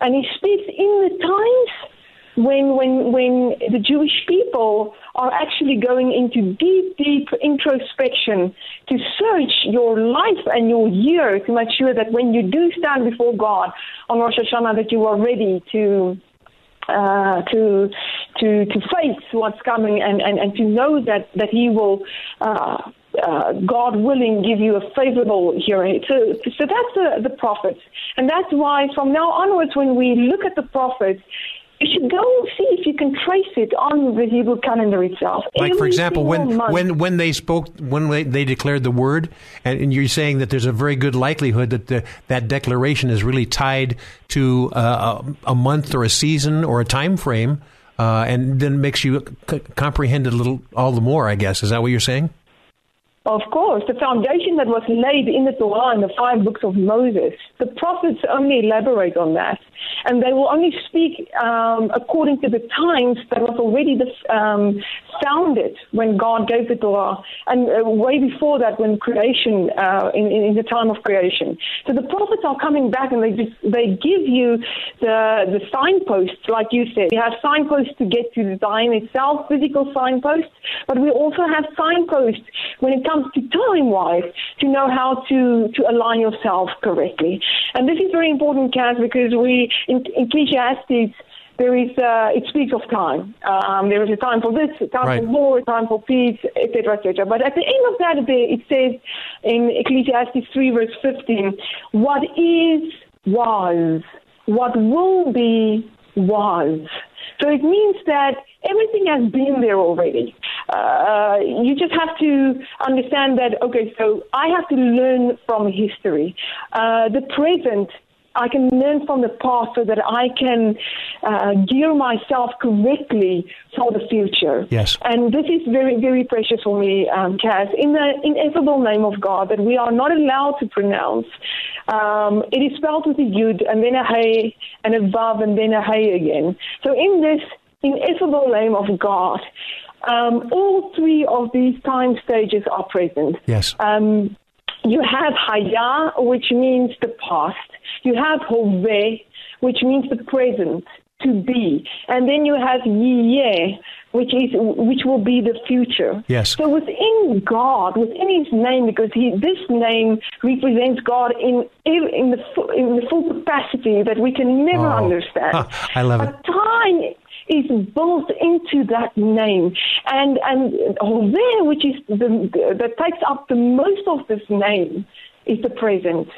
And he speaks in the times when when when the Jewish people are actually going into deep, deep introspection to search your life and your year to make sure that when you do stand before God on Rosh Hashanah that you are ready to uh, to to to face what's coming and, and, and to know that that He will. Uh, uh, God willing, give you a favorable hearing. So, so that's the, the prophets. And that's why from now onwards, when we look at the prophets, you should go see if you can trace it on the Hebrew calendar itself. Like, Every for example, when, month. when, when they spoke, when they, they declared the word, and, and, you're saying that there's a very good likelihood that the, that declaration is really tied to uh, a, a, month or a season or a time frame, uh, and then makes you c- comprehend it a little all the more, I guess. Is that what you're saying? Of course, the foundation that was laid in the Torah and the five books of Moses, the prophets only elaborate on that and they will only speak um, according to the times that was already um, founded when God gave the Torah, and uh, way before that when creation, uh, in, in, the time of creation. So the prophets are coming back, and they just, they give you the the signposts, like you said. We have signposts to get to the Zion itself, physical signposts, but we also have signposts when it comes to time-wise to know how to to align yourself correctly. And this is very important, Kaz, because we in, in Ecclesiastes, there is uh, it speaks of time. Um, there is a time for this, a time right. for war, a time for peace, etc., etc. But at the end of that, it says in Ecclesiastes three verse fifteen, "What is was, what will be was." So it means that everything has been there already. Uh, you just have to understand that. Okay, so I have to learn from history. Uh, the present I can learn from the past so that I can uh, gear myself correctly for the future. Yes. And this is very, very precious for me, um, Kaz, in the ineffable name of God that we are not allowed to pronounce. Um, it is spelled with a yud and then a hey and a vav and then a hey again. So in this ineffable name of God, um, all three of these time stages are present. Yes. Um, you have Haya, which means the past. You have Hove, which means the present, to be. And then you have Yiyeh, which is which will be the future. Yes. So within God, within His name, because He this name represents God in in the full, in the full capacity that we can never oh. understand. I love it. But time is built into that name. And and Hosea, which is the, that takes up the most of this name, is the present.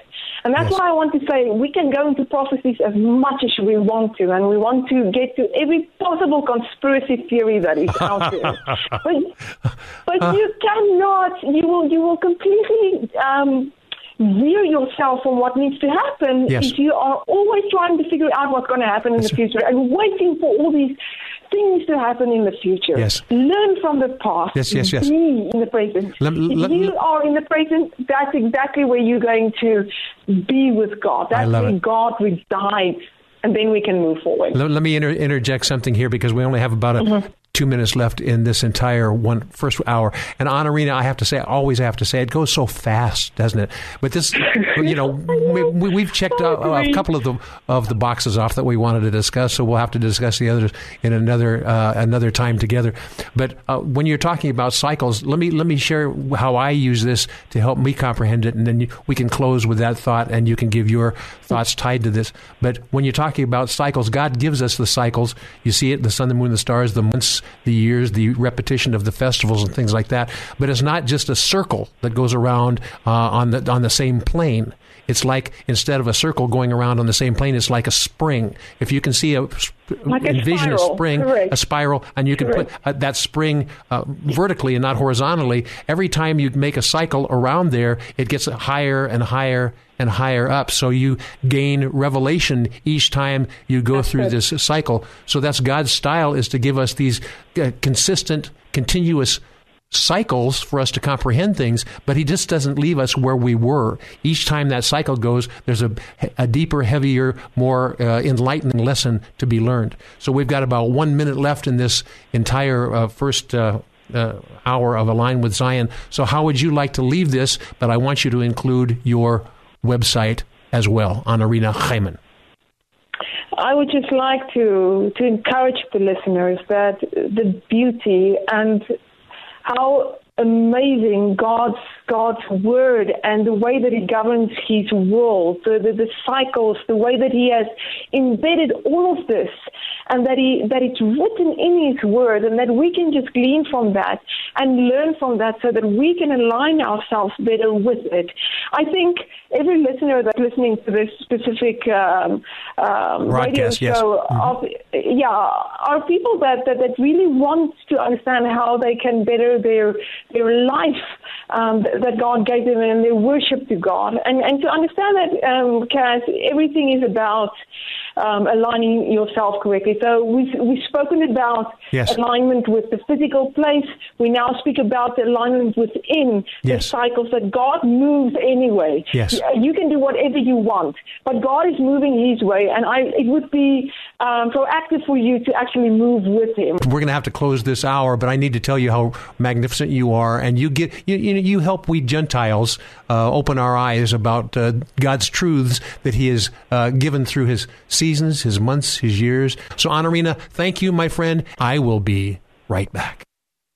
And that's yes. why I want to say we can go into prophecies as much as we want to, and we want to get to every possible conspiracy theory that is out there. but but you cannot. You will you will completely. Um, veer yourself from what needs to happen yes. if you are always trying to figure out what's going to happen in the future and waiting for all these things to happen in the future. Yes. Learn from the past. Yes, yes, yes. Be in the present. if you are in the present, that's exactly where you're going to be with God. That's where it. God resides. And then we can move forward. Let, let me inter- interject something here because we only have about a, mm-hmm two minutes left in this entire one first hour. And Anarina, I have to say, I always have to say, it goes so fast, doesn't it? But this, you know, we, have checked a, a, couple of the of the boxes off that we wanted to discuss, so we'll have to discuss the others in another uh, another time together. But uh, when you're talking about cycles, let me let me share how I use this to help me comprehend it, and then you, we can close with that thought, and you can give your thoughts tied to this. But when you're talking about cycles, God gives us the cycles. You see it: the sun, the moon, the stars, the months, the years, the repetition of the festivals and things like that. But it's not just a circle that goes around uh, on the on the same plane. It's like instead of a circle going around on the same plane, it's like a spring. If you can see a like envision a, a spring, Correct. a spiral, and you can Correct. put uh, that spring uh, vertically and not horizontally. Every time you make a cycle around there, it gets higher and higher and higher up. So you gain revelation each time you go that's through good. this cycle. So that's God's style is to give us these uh, consistent, continuous cycles for us to comprehend things, but he just doesn't leave us where we were. Each time that cycle goes, there's a, a deeper, heavier, more uh, enlightening lesson to be learned. So we've got about one minute left in this entire uh, first. Uh, uh hour of Align with Zion. So, how would you like to leave this? But I want you to include your website as well Anarina Hyman. I would just like to to encourage the listeners that the beauty and how amazing God's God's word and the way that He governs His world, the, the, the cycles, the way that He has embedded all of this, and that He that it's written in His word, and that we can just glean from that and learn from that, so that we can align ourselves better with it. I think every listener that's listening to this specific um, um, radio show, yes. mm-hmm. yeah, are people that, that that really want to understand how they can better their their life um, that God gave them and their worship to God. And, and to understand that, um, Kaz, everything is about um, aligning yourself correctly. So we've, we've spoken about yes. alignment with the physical place. We now speak about the alignment within yes. the cycles that God moves anyway. Yes. You can do whatever you want, but God is moving His way, and I, it would be um, proactive for you to actually move with Him. We're going to have to close this hour, but I need to tell you how magnificent you are, and you get you you, you help we Gentiles uh, open our eyes about uh, God's truths that He has uh, given through His seasons, His months, His years. So, Anarina, thank you, my friend. I will be right back.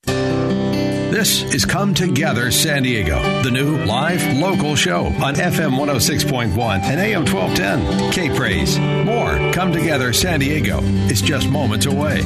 This is Come Together San Diego, the new live local show on FM 106.1 and AM 1210. K Praise. More Come Together San Diego is just moments away.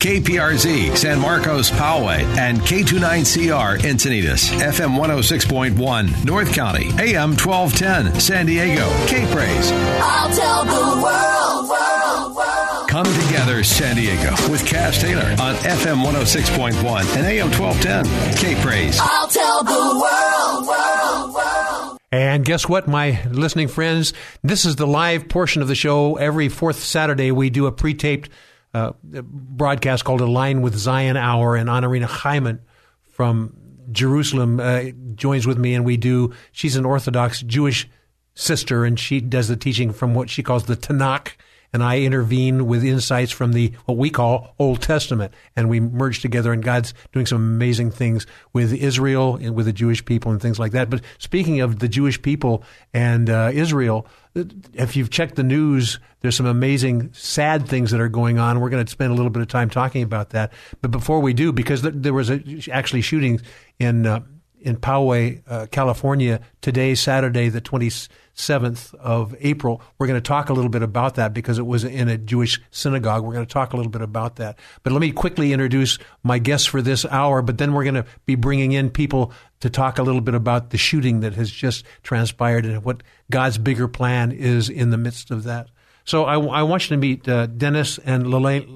KPRZ San Marcos Poway and K29CR Encinitas FM 106.1 North County AM 1210 San Diego K Praise. I'll tell the world, world, world. Come together San Diego with Kaz Taylor on FM 106.1 and AM 1210 K Praise. I'll tell the world, world, world. And guess what, my listening friends? This is the live portion of the show. Every fourth Saturday, we do a pre taped uh, broadcast called Align with Zion Hour, and Anarina Hyman from Jerusalem uh, joins with me, and we do. She's an Orthodox Jewish sister, and she does the teaching from what she calls the Tanakh, and I intervene with insights from the what we call Old Testament, and we merge together. And God's doing some amazing things with Israel and with the Jewish people and things like that. But speaking of the Jewish people and uh, Israel if you've checked the news, there's some amazing sad things that are going on. We're going to spend a little bit of time talking about that. But before we do, because there was a, actually shootings in uh, in Poway, uh, California today, Saturday, the 27th of April. We're going to talk a little bit about that because it was in a Jewish synagogue. We're going to talk a little bit about that. But let me quickly introduce my guests for this hour, but then we're going to be bringing in people to talk a little bit about the shooting that has just transpired and what God's bigger plan is in the midst of that. So I, I want you to meet uh, Dennis and Leilani.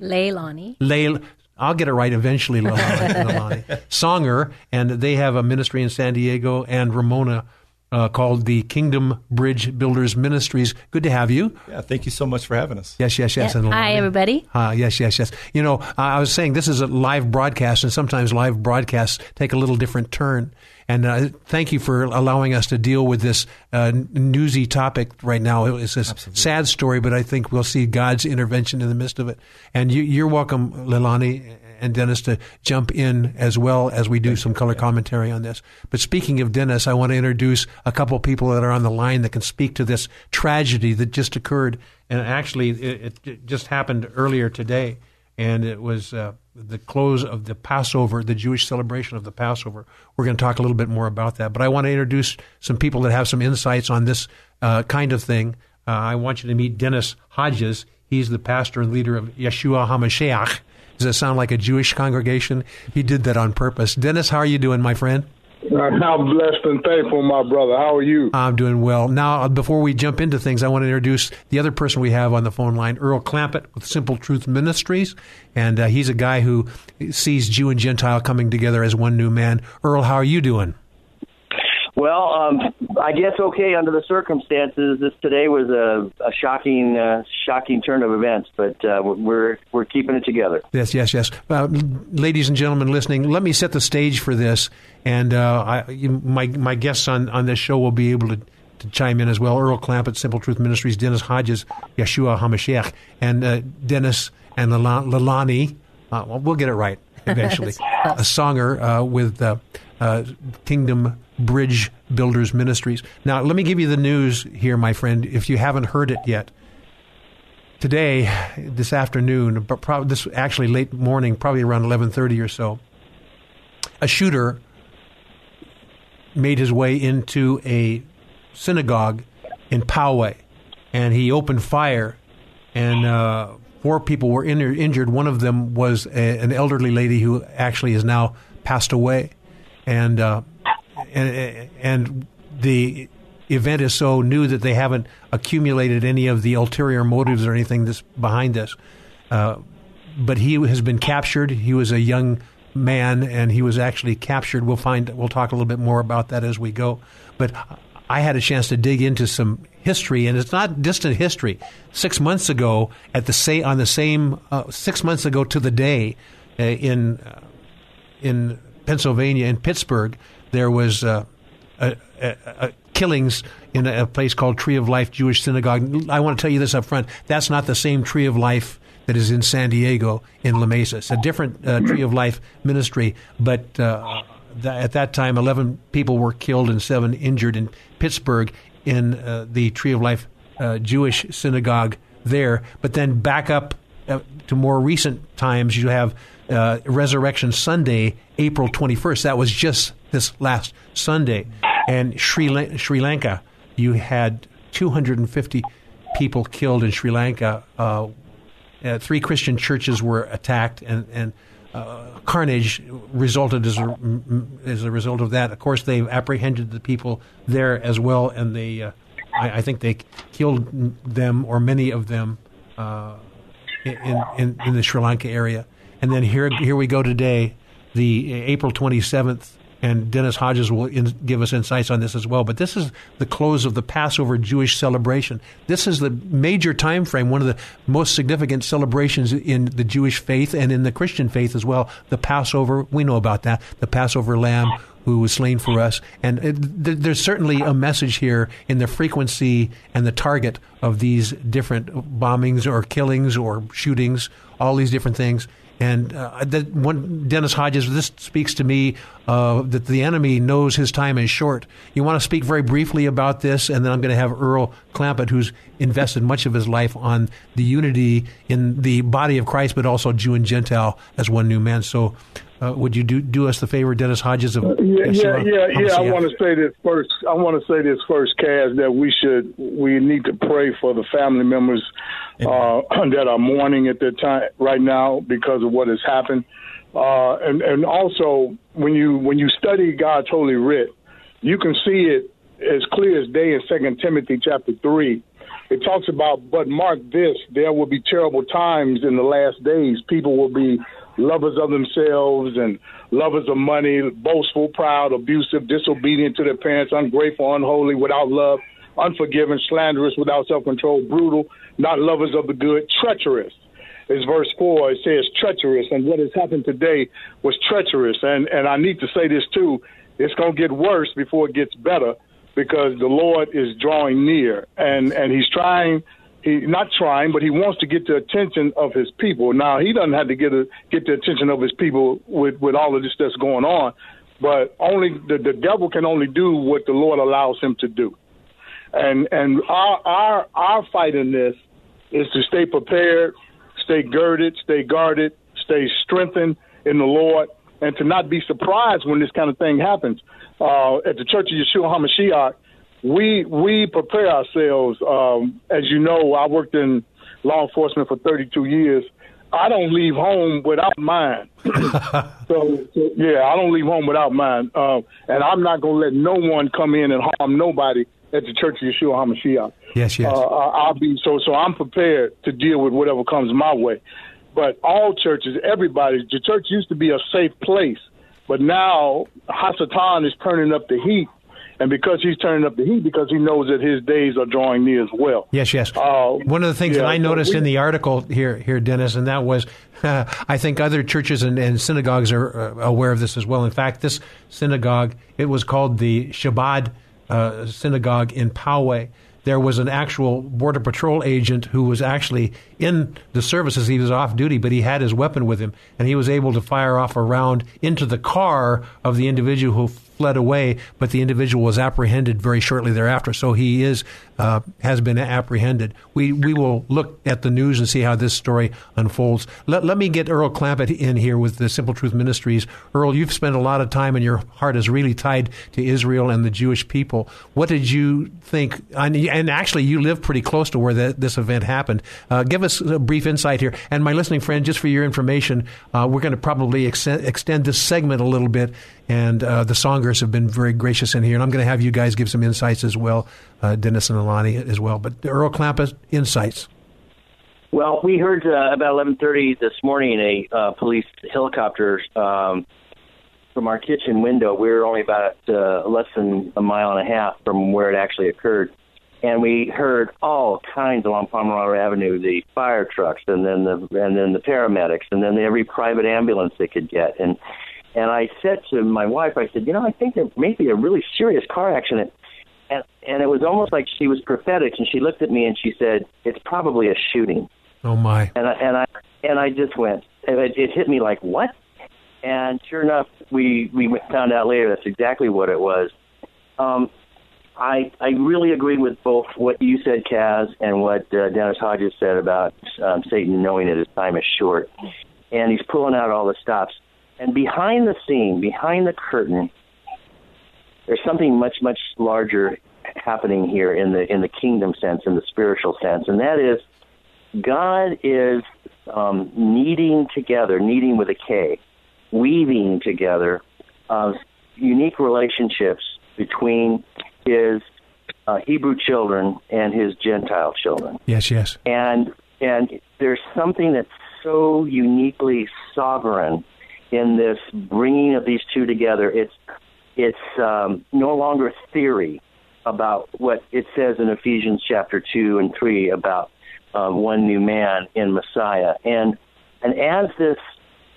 Leilani. Leilani. I'll get it right eventually, Leilani. Songer, and they have a ministry in San Diego, and Ramona uh, called the Kingdom Bridge Builders Ministries. Good to have you. Yeah, thank you so much for having us. Yes, yes, yes. Yep. Hi, everybody. Uh, yes, yes, yes. You know, I was saying this is a live broadcast, and sometimes live broadcasts take a little different turn. And uh, thank you for allowing us to deal with this uh, newsy topic right now. It's a sad story, but I think we'll see God's intervention in the midst of it. And you, you're welcome, Lilani and Dennis, to jump in as well as we do some color commentary on this. But speaking of Dennis, I want to introduce a couple of people that are on the line that can speak to this tragedy that just occurred. And actually, it, it just happened earlier today and it was uh, the close of the Passover, the Jewish celebration of the Passover. We're going to talk a little bit more about that, but I want to introduce some people that have some insights on this uh, kind of thing. Uh, I want you to meet Dennis Hodges. He's the pastor and leader of Yeshua HaMashiach. Does that sound like a Jewish congregation? He did that on purpose. Dennis, how are you doing, my friend? I'm blessed and thankful, my brother. How are you? I'm doing well. Now, before we jump into things, I want to introduce the other person we have on the phone line, Earl Clampett with Simple Truth Ministries. And uh, he's a guy who sees Jew and Gentile coming together as one new man. Earl, how are you doing? Well, um, I guess okay under the circumstances. This today was a, a shocking, uh, shocking turn of events, but uh, we're we're keeping it together. Yes, yes, yes. Uh, ladies and gentlemen listening, let me set the stage for this, and uh, I, you, my my guests on, on this show will be able to, to chime in as well. Earl Clampett, Simple Truth Ministries, Dennis Hodges, Yeshua Hamashiach, and uh, Dennis and Lalani. Uh, well, we'll get it right eventually. a songer with Kingdom Bridge Builders Ministries. Now, let me give you the news here, my friend, if you haven't heard it yet. Today, this afternoon, but probably this actually late morning, probably around 11:30 or so, a shooter made his way into a synagogue in Poway, and he opened fire, and uh, four people were in, injured. One of them was a, an elderly lady who actually has now passed away, and uh, and, and the event is so new that they haven't accumulated any of the ulterior motives or anything this behind this. Uh, but he has been captured. He was a young man, and he was actually captured. We'll find. We'll talk a little bit more about that as we go. But I had a chance to dig into some history, and it's not distant history. Six months ago, at the say on the same uh, six months ago to the day, uh, in in Pennsylvania, in Pittsburgh, there was uh, a, a, a killings in a, place called Tree of Life Jewish Synagogue. I want to tell you this up front. That's not the same Tree of Life that is in San Diego in La Mesa. It's a different uh, Tree of Life ministry, but uh, at that time, 11 people were killed and seven injured in Pittsburgh in uh, the Tree of Life uh, Jewish Synagogue there. But then back up uh, to more recent times, you have uh, Resurrection Sunday, April 21st. That was just this last Sunday. And Sri, Sri Lanka, you had 250 people killed in Sri Lanka. Uh, uh, three Christian churches were attacked, and, and uh, carnage resulted as a, as a result of that. Of course, they apprehended the people there as well, and they, uh, I, I, think they killed them or many of them uh, in, in, in the Sri Lanka area. And then here here we go today, the April 27th and Dennis Hodges will in, give us insights on this as well. But this is the close of the Passover Jewish celebration. This is the major time frame, one of the most significant celebrations in the Jewish faith and in the Christian faith as well. The Passover, we know about that. The Passover lamb who was slain for us. And it, th- there's certainly a message here in the frequency and the target of these different bombings or killings or shootings, all these different things. And uh, that one, Dennis Hodges, this speaks to me uh, that the enemy knows his time is short. You want to speak very briefly about this, and then I'm going to have Earl Clampett, who's invested much of his life on the unity in the body of Christ, but also Jew and Gentile as one new man. So, uh, would you do do us the favor, Dennis Hodges? Of yeah, yeah, yeah, yeah. I want to say this first. I want to say this first, Kaz, that we should we need to pray for the family members uh, that are mourning at the time right now because of what has happened, uh, and and also when you when you study God's holy writ, you can see it as clear as day in Second Timothy chapter three. It talks about, but mark this: there will be terrible times in the last days. People will be lovers of themselves and lovers of money, boastful, proud, abusive, disobedient to their parents, ungrateful, unholy, without love, unforgiving, slanderous, without self control, brutal, not lovers of the good, treacherous. Is verse four. It says treacherous, and what has happened today was treacherous. And and I need to say this too. It's going to get worse before it gets better because the Lord is drawing near, and and He's trying he not trying, but he wants to get the attention of his people. Now he doesn't have to get a, get the attention of his people with with all of this that's going on, but only the, the devil can only do what the Lord allows him to do, and and our our our fight in this is to stay prepared, stay girded, stay guarded, stay strengthened in the Lord, and to not be surprised when this kind of thing happens. Uh, at the Church of Yeshua HaMashiach, we we prepare ourselves. Um, as you know, I worked in law enforcement for 32 years. I don't leave home without mine. so, yeah, I don't leave home without mine, uh, and I'm not going to let no one come in and harm nobody at the Church of Yeshua Hamashiach. Yes, yes. Uh, I'll be so so. I'm prepared to deal with whatever comes my way. But all churches, everybody, the church used to be a safe place, but now Hasatan is turning up the heat and because he's turning up the heat, because he knows that his days are drawing near as well. Yes, yes. Uh, One of the things yeah, that I noticed so we, in the article here, here, Dennis, and that was, uh, I think other churches and, and synagogues are uh, aware of this as well. In fact, this synagogue, it was called the Chabad uh, Synagogue in Poway there was an actual border patrol agent who was actually in the services. He was off duty, but he had his weapon with him, and he was able to fire off a round into the car of the individual who fled away, but the individual was apprehended very shortly thereafter. So he is uh, has been apprehended. We we will look at the news and see how this story unfolds. Let, let me get Earl Clampett in here with the Simple Truth Ministries. Earl, you've spent a lot of time, and your heart is really tied to Israel and the Jewish people. What did you think? And actually, you live pretty close to where this event happened. Uh, give us a brief insight here. And my listening friend, just for your information, uh, we're going to probably ex- extend this segment a little bit and uh, the songers have been very gracious in here. And I'm going to have you guys give some insights as well, uh, Dennis and Alani as well. But Earl Clampett, insights. Well, we heard uh, about 11:30 this morning a uh, police helicopter um, from our kitchen window. We were only about uh, less than a mile and a half from where it actually occurred, and we heard all kinds along Pomerado Avenue, the fire trucks, and then the and then the paramedics, and then every private ambulance they could get, and and I said to my wife, I said, you know, I think there may be a really serious car accident. And, and it was almost like she was prophetic, and she looked at me and she said, "It's probably a shooting." Oh my! And I and I and I just went. It, it hit me like what? And sure enough, we we found out later that's exactly what it was. Um, I I really agree with both what you said, Kaz, and what uh, Dennis Hodges said about um, Satan knowing that his time is short, and he's pulling out all the stops. And behind the scene, behind the curtain, there's something much, much larger happening here in the in the kingdom sense, in the spiritual sense, and that is God is um, kneading together, kneading with a K, weaving together of unique relationships between his uh, Hebrew children and his Gentile children. Yes, yes. And and there's something that's so uniquely sovereign in this bringing of these two together. It's it's um, no longer theory about what it says in Ephesians chapter two and three about um, one new man in Messiah, and and as this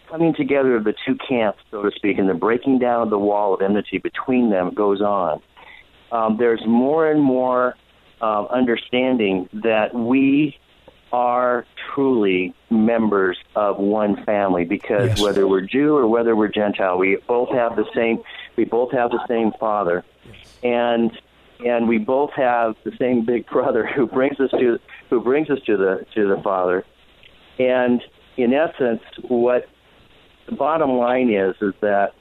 coming together of the two camps, so to speak, and the breaking down of the wall of enmity between them goes on, um, there's more and more uh, understanding that we are truly members of one family because yes. whether we're Jew or whether we're Gentile, we both have the same we both have the same father, and and we both have the same big brother who brings us to who brings us to the to the Father, and in essence, what the bottom line is is that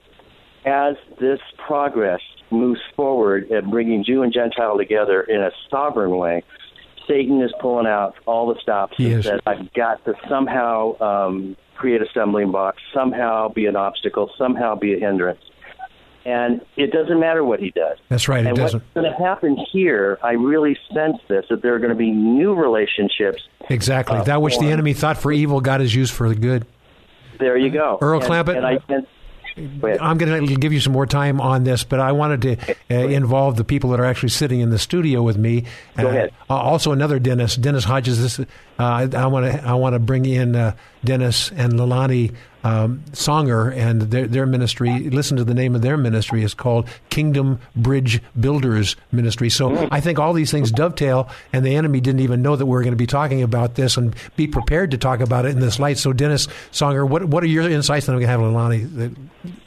as this progress moves forward at bringing Jew and Gentile together in a sovereign way, Satan is pulling out all the stops and said, I've got to somehow um, create a stumbling block, somehow be an obstacle, somehow be a hindrance. And it doesn't matter what he does. That's right. and doesn't. what's going to happen here, I really sense this, that there are going to be new relationships. Exactly. Uh, that which the enemy thought for evil, God has used for the good. There you go. Earl and, Clampett. And I, and, I'm going to give you some more time on this, but I wanted to uh, involve the people that are actually sitting in the studio with me. Go ahead. Uh, also, another Dennis, Dennis Hodges. This uh, I want to I want to bring in uh, Dennis and Lalani um, Songer and their their ministry. Listen to the name of their ministry is called Kingdom Bridge Builders Ministry. So I think all these things dovetail, and the enemy didn't even know that we were going to be talking about this and be prepared to talk about it in this light. So Dennis Songer, what what are your insights? And I'm going to have Lalani.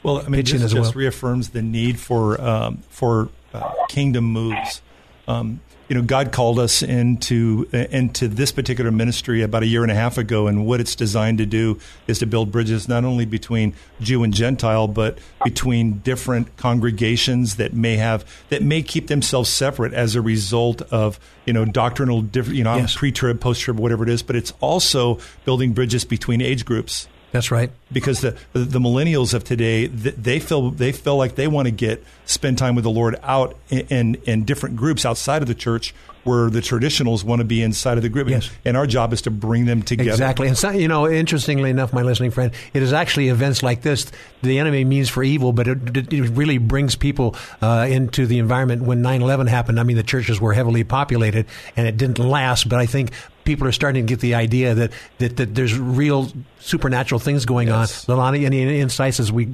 Well, I mean, this as just well. reaffirms the need for um, for uh, kingdom moves. Um, you know, God called us into into this particular ministry about a year and a half ago, and what it's designed to do is to build bridges not only between Jew and Gentile, but between different congregations that may have that may keep themselves separate as a result of you know doctrinal different, you know, Yes. pre-trib, post-trib, whatever it is. But it's also building bridges between age groups That's right. Because the the, millennials of today they feel they feel like they want to get spend time with the Lord out in, in different groups outside of the church where the traditionals want to be inside of the group Yes. and our job is to bring them together Exactly. And so, you know, interestingly enough, my listening friend, it is actually events like this the enemy means for evil, but it, it really brings people uh, into the environment. When 9 11 happened, I mean, the churches were heavily populated and it didn't last, but I think people are starting to get the idea that, that, that there's real supernatural things going Yes. on. Lalani, any insights as we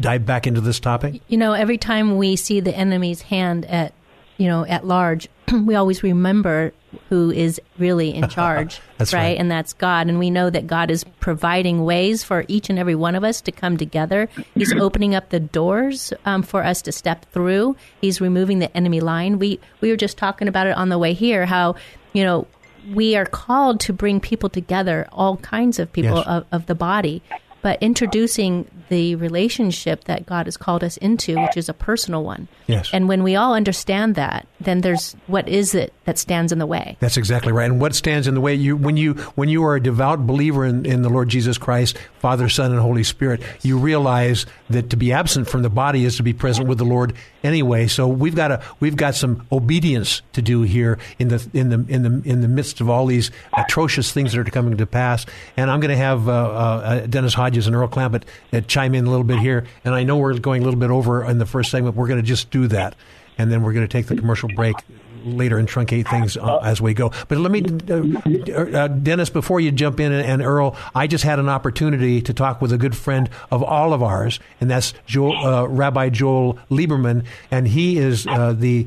dive back into this topic? You know, every time we see the enemy's hand at, you know, at large, we always remember who is really in charge, That's right. And that's God. And we know that God is providing ways for each and every one of us to come together. He's opening up the doors um, for us to step through. He's removing the enemy line. We we were just talking about it on the way here. How you know we are called to bring people together, all kinds of people Yes. of, of the body, but introducing the relationship that God has called us into, which is a personal one. Yes. And when we all understand that, then there's what is it that stands in the way? That's exactly right. And what stands in the way you when you when you are a devout believer in, in the Lord Jesus Christ, Father, Son, and Holy Spirit, you realize that to be absent from the body is to be present with the Lord anyway. So we've got a we've got some obedience to do here in the in the in the in the midst of all these atrocious things that are coming to pass. And I'm going to have uh, uh, Dennis Hodges and Earl Clampett uh, chime in a little bit here. And I know we're going a little bit over in the first segment. We're going to just do that, and then we're going to take the commercial break later and truncate things uh, as we go. But let me, uh, uh, Dennis, before you jump in, and, and Earl, I just had an opportunity to talk with a good friend of all of ours, and that's Joel, uh, Rabbi Joel Lieberman, and he is uh, the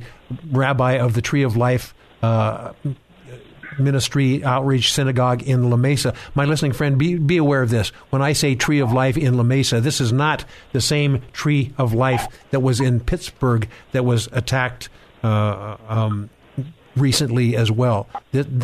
rabbi of the Tree of Life. Ministry Outreach Synagogue in La Mesa. My listening friend, be, be aware of this. When I say Tree of Life in La Mesa, this is not the same Tree of Life that was in Pittsburgh that was attacked uh, um, recently as well,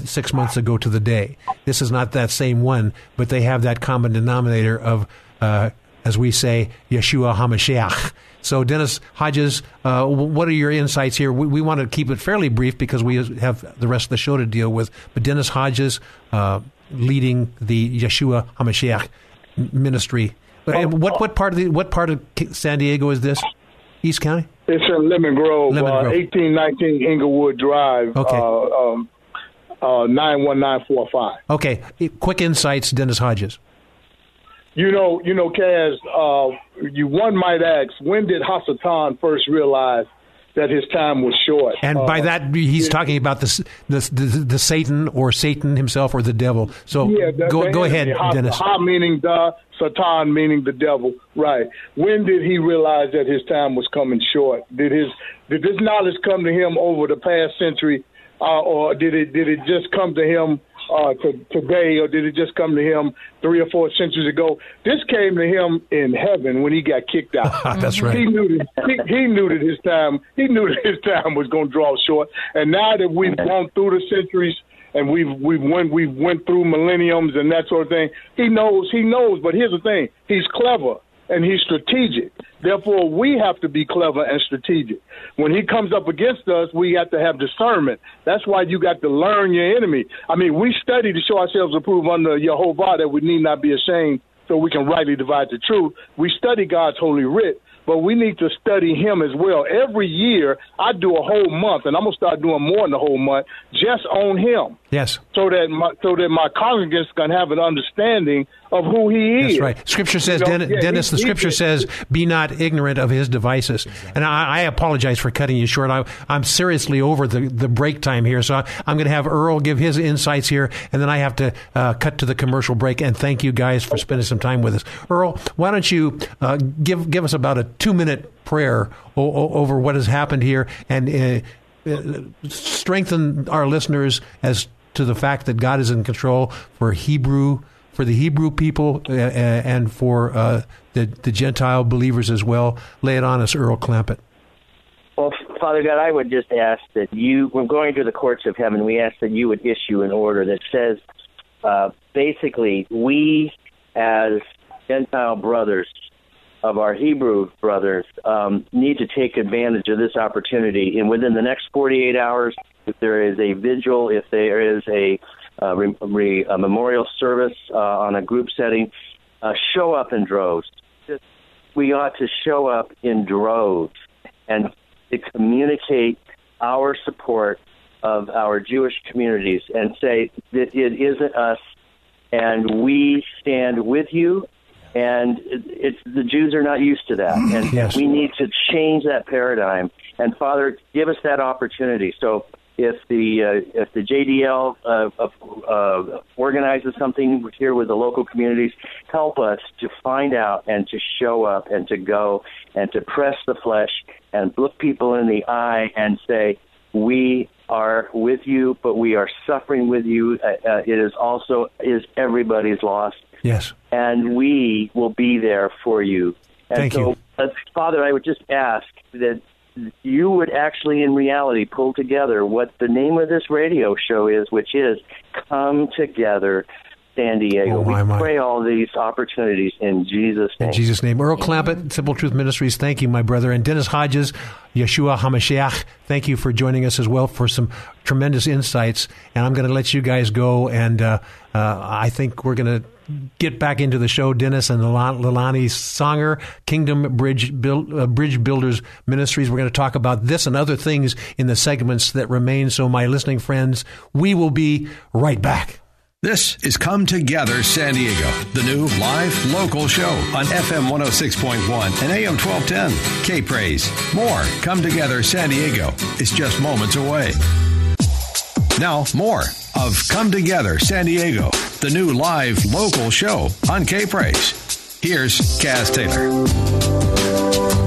six months ago to the day. This is not that same one, but they have that common denominator of, uh, as we say, Yeshua HaMashiach. So, Dennis Hodges, uh, what are your insights here? We, we want to keep it fairly brief because we have the rest of the show to deal with. But Dennis Hodges uh, leading the Yeshua HaMashiach ministry. Uh, what what part of the what part of San Diego is this? East County. It's in Lemon Grove, Lemon uh, 1819 Inglewood Drive, Okay. uh, um, uh, 91945. Okay, quick insights, Dennis Hodges. You know, you know, Kaz, uh, you one might ask, when did Hasatan first realize that his time was short? And by Uh, that, he's talking about the, the the the Satan or Satan himself or the devil. So Yeah, the- go the go ahead. Ha, Dennis. Ha meaning the, Satan meaning the devil. Right. When did he realize that his time was coming short? Did his did this knowledge come to him over the past century, uh, or did it did it just come to him uh, to, today, or did it just come to him three or four centuries ago? This came to him in heaven when he got kicked out. That's right. He knew that he, he knew that his time he knew that his time was going to draw short. And now that we've gone through the centuries and we've we've went we've went through millenniums and that sort of thing, he knows he knows. But here's the thing: he's clever and he's strategic. Therefore, we have to be clever and strategic. When he comes up against us, we have to have discernment. That's why you got to learn your enemy. I mean, we study to show ourselves approved under Jehovah that we need not be ashamed, so we can rightly divide the truth. We study God's holy writ, but we need to study him as well. Every year, I do a whole month, and I'm gonna start doing more than the whole month just on him. Yes. So that my, so that my congregants can have an understanding of who he is. That's right. Scripture says, you know, Den- yeah, Dennis, he, the Scripture he, says, "Be not ignorant of his devices." Exactly. And I, I, apologize for cutting you short. I, am seriously over the, the break time here, so I, am going to have Earl give his insights here, and then I have to uh, cut to the commercial break. And thank you guys for spending some time with us. Earl, why don't you uh, give give us about a two minute prayer o- o- over what has happened here and uh, uh, strengthen our listeners as to the fact that God is in control for Hebrew for the Hebrew people and for uh, the the Gentile believers as well. Lay it on us, Earl Clampett. Well, Father God, I would just ask that you, we're going to the courts of heaven. We ask that you would issue an order that says, uh, basically, we as Gentile brothers of our Hebrew brothers um, need to take advantage of this opportunity. And within the next 48 hours, if there is a vigil, if there is a, uh, re, re, a memorial service uh, on a group setting, uh, show up in droves. Just, we ought to show up in droves and to communicate our support of our Jewish communities and say that it isn't us and we stand with you and it's the Jews are not used to that, and yes. we need to change that paradigm. And Father, give us that opportunity. So if the uh, if the JDL uh, uh, organizes something here with the local communities, help us to find out and to show up and to go and to press the flesh and look people in the eye and say, we are with you, but we are suffering with you. Uh, uh, it is also is everybody's loss Yes. And we will be there for you. And Thank so, you. Uh, Father, I would just ask that you would actually, in reality, pull together what the name of this radio show is, which is Come Together San Diego. Oh, my, we pray all these opportunities in Jesus' name. In Jesus' name. Earl Clampett, Simple Truth Ministries, thank you, my brother. And Dennis Hodges, Yeshua HaMashiach, thank you for joining us as well for some tremendous insights. And I'm going to let you guys go. And uh, uh, I think we're going to get back into the show, Dennis and Lilani Songer, Kingdom Bridge, Build, uh, Bridge Builders Ministries. We're going to talk about this and other things in the segments that remain. So, my listening friends, we will be right back. This is Come Together San Diego, the new live local show on FM 106.1 and AM 1210. K Praise. More Come Together San Diego is just moments away. Now, more of Come Together San Diego, the new live local show on K Praise. Here's Kaz Taylor.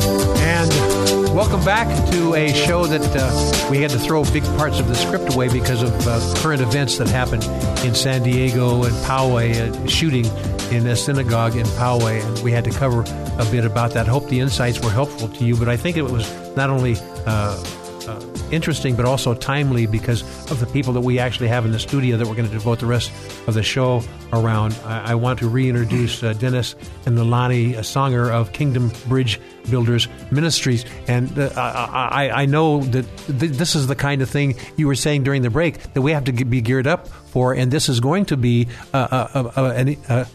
Welcome back to a show that uh, we had to throw big parts of the script away because of uh, current events that happened in San Diego and Poway, a shooting in a synagogue in Poway, and we had to cover a bit about that. Hope the insights were helpful to you, but I think it was not only uh, interesting but also timely because of the people that we actually have in the studio that we're going to devote the rest of the show around. I, I want to reintroduce uh, Dennis and Nalani, a songer of Kingdom Bridge Builders Ministries. And uh, I, I, know that th- this is the kind of thing you were saying during the break that we have to be geared up for, and this is going to be an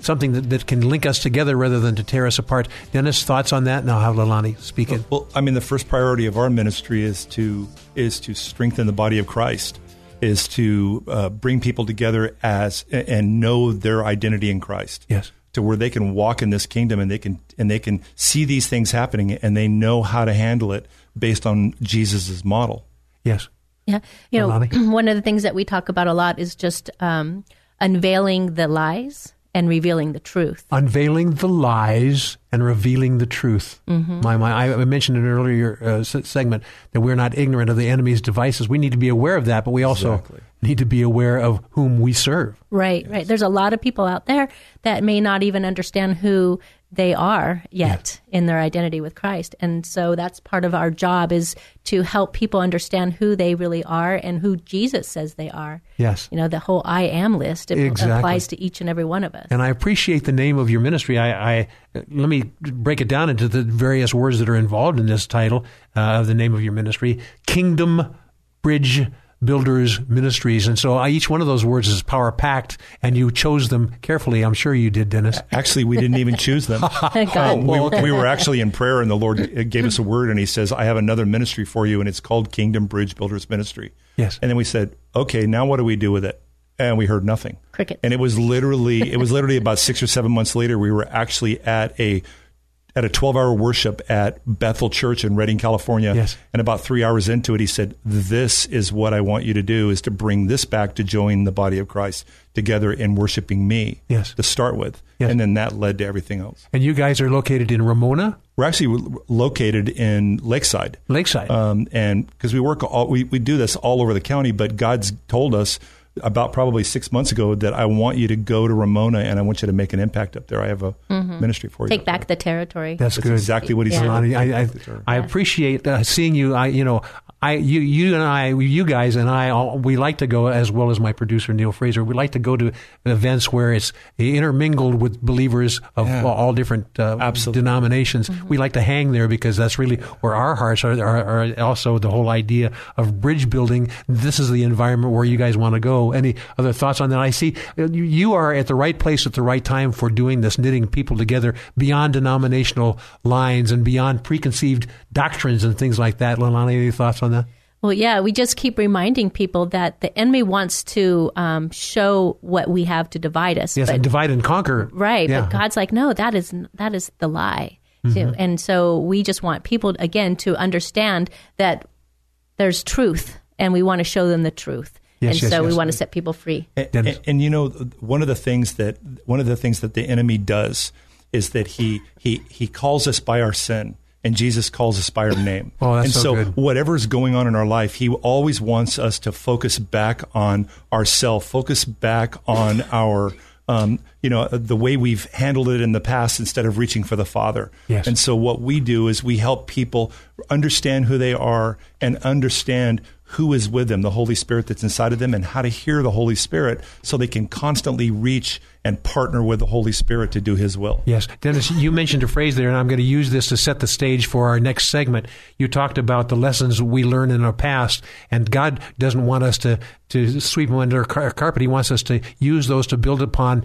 something that, that can link us together rather than to tear us apart. Dennis, thoughts on that? Now have Lalani speak it. Well, I mean, the first priority of our ministry is to is to strengthen the body of Christ, is to uh, bring people together as and know their identity in Christ. Yes. To where they can walk in this kingdom and they can and they can see these things happening and they know how to handle it based on Jesus's model. Yes. Yeah. You know, one of the things that we talk about a lot is just um, unveiling the lies and revealing the truth. Unveiling the lies and revealing the truth. Mm-hmm. My, my, I mentioned in an earlier uh, segment that we're not ignorant of the enemy's devices. We need to be aware of that, but we also exactly. need to be aware of whom we serve. Right, yes. right. There's a lot of people out there that may not even understand who they are yet yeah. in their identity with Christ. And so that's part of our job is to help people understand who they really are and who Jesus says they are. Yes. You know, the whole I am list exactly. applies to each and every one of us. And I appreciate the name of your ministry. I, I let me break it down into the various words that are involved in this title uh, of the name of your ministry. Kingdom Bridge Builders Ministries. And so uh, each one of those words is power packed, and you chose them carefully. I'm sure you did, Dennis. Actually, we didn't even choose them. um, we, we, were actually in prayer, and the Lord gave us a word, and He says, I have another ministry for you, and it's called Kingdom Bridge Builders Ministry. Yes. And then we said, okay, now what do we do with it? And we heard nothing. Cricket. And it was literally, it was literally about six or seven months later, we were actually at a at a 12 hour worship at Bethel Church in Redding, California. Yes. And about three hours into it, he said, This is what I want you to do is to bring this back to join the body of Christ together in worshiping me yes. to start with. Yes. And then that led to everything else. And you guys are located in Ramona? We're actually located in Lakeside. Lakeside. Um, and because we work all, we, we do this all over the county, but God's told us about probably six months ago that I want you to go to Ramona and I want you to make an impact up there. I have a mm-hmm. ministry for you. Take back the territory. That's, That's good. exactly what he Yeah. said. I, I, I appreciate uh, seeing you. I, you know, I, you, you and I, you guys and I, all, we like to go as well as my producer Neil Fraser. We like to go to events where it's intermingled with believers of Yeah. all different uh, Absolutely. denominations. We like to hang there because that's really where our hearts are, are, are. Also, the whole idea of bridge building. This is the environment where you guys want to go. Any other thoughts on that? I see uh, you, you are at the right place at the right time for doing this, knitting people together beyond denominational lines and beyond preconceived doctrines and things like that. Leilani, any thoughts on that? Well, yeah, we just keep reminding people that the enemy wants to um, show what we have to divide us. Yes, but- and divide and conquer. Right, Yeah. but God's like, no, that is that is the lie. Mm-hmm. So- and so we just want people again to understand that there's truth, and we want to show them the truth. Yes, and yes, so we yes. want to set people free. And, and, and you know, one of the things that one of the things that the enemy does is that he he he calls us by our sin. And Jesus calls us by our name. Oh, that's and so so, good. whatever's going on in our life, He always wants us to focus back on ourself, focus back on our, um, you know, the way we've handled it in the past instead of reaching for the Father. Yes. And so, what we do is we help people understand who they are and understand who is with them, the Holy Spirit that's inside of them, and how to hear the Holy Spirit so they can constantly reach and partner with the Holy Spirit to do His will. Yes, Dennis, you mentioned a phrase there, and I'm going to use this to set the stage for our next segment. You talked about the lessons we learned in our past, and God doesn't want us to, to sweep them under a car- carpet. He wants us to use those to build upon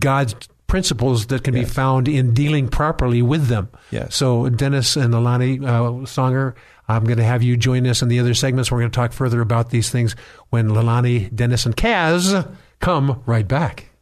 God's principles that can be found in dealing properly with them. Yes. So, Dennis and Alani uh, Songer, I'm going to have you join us in the other segments. We're going to talk further about these things when Lalani, Dennis, and Kaz come right back.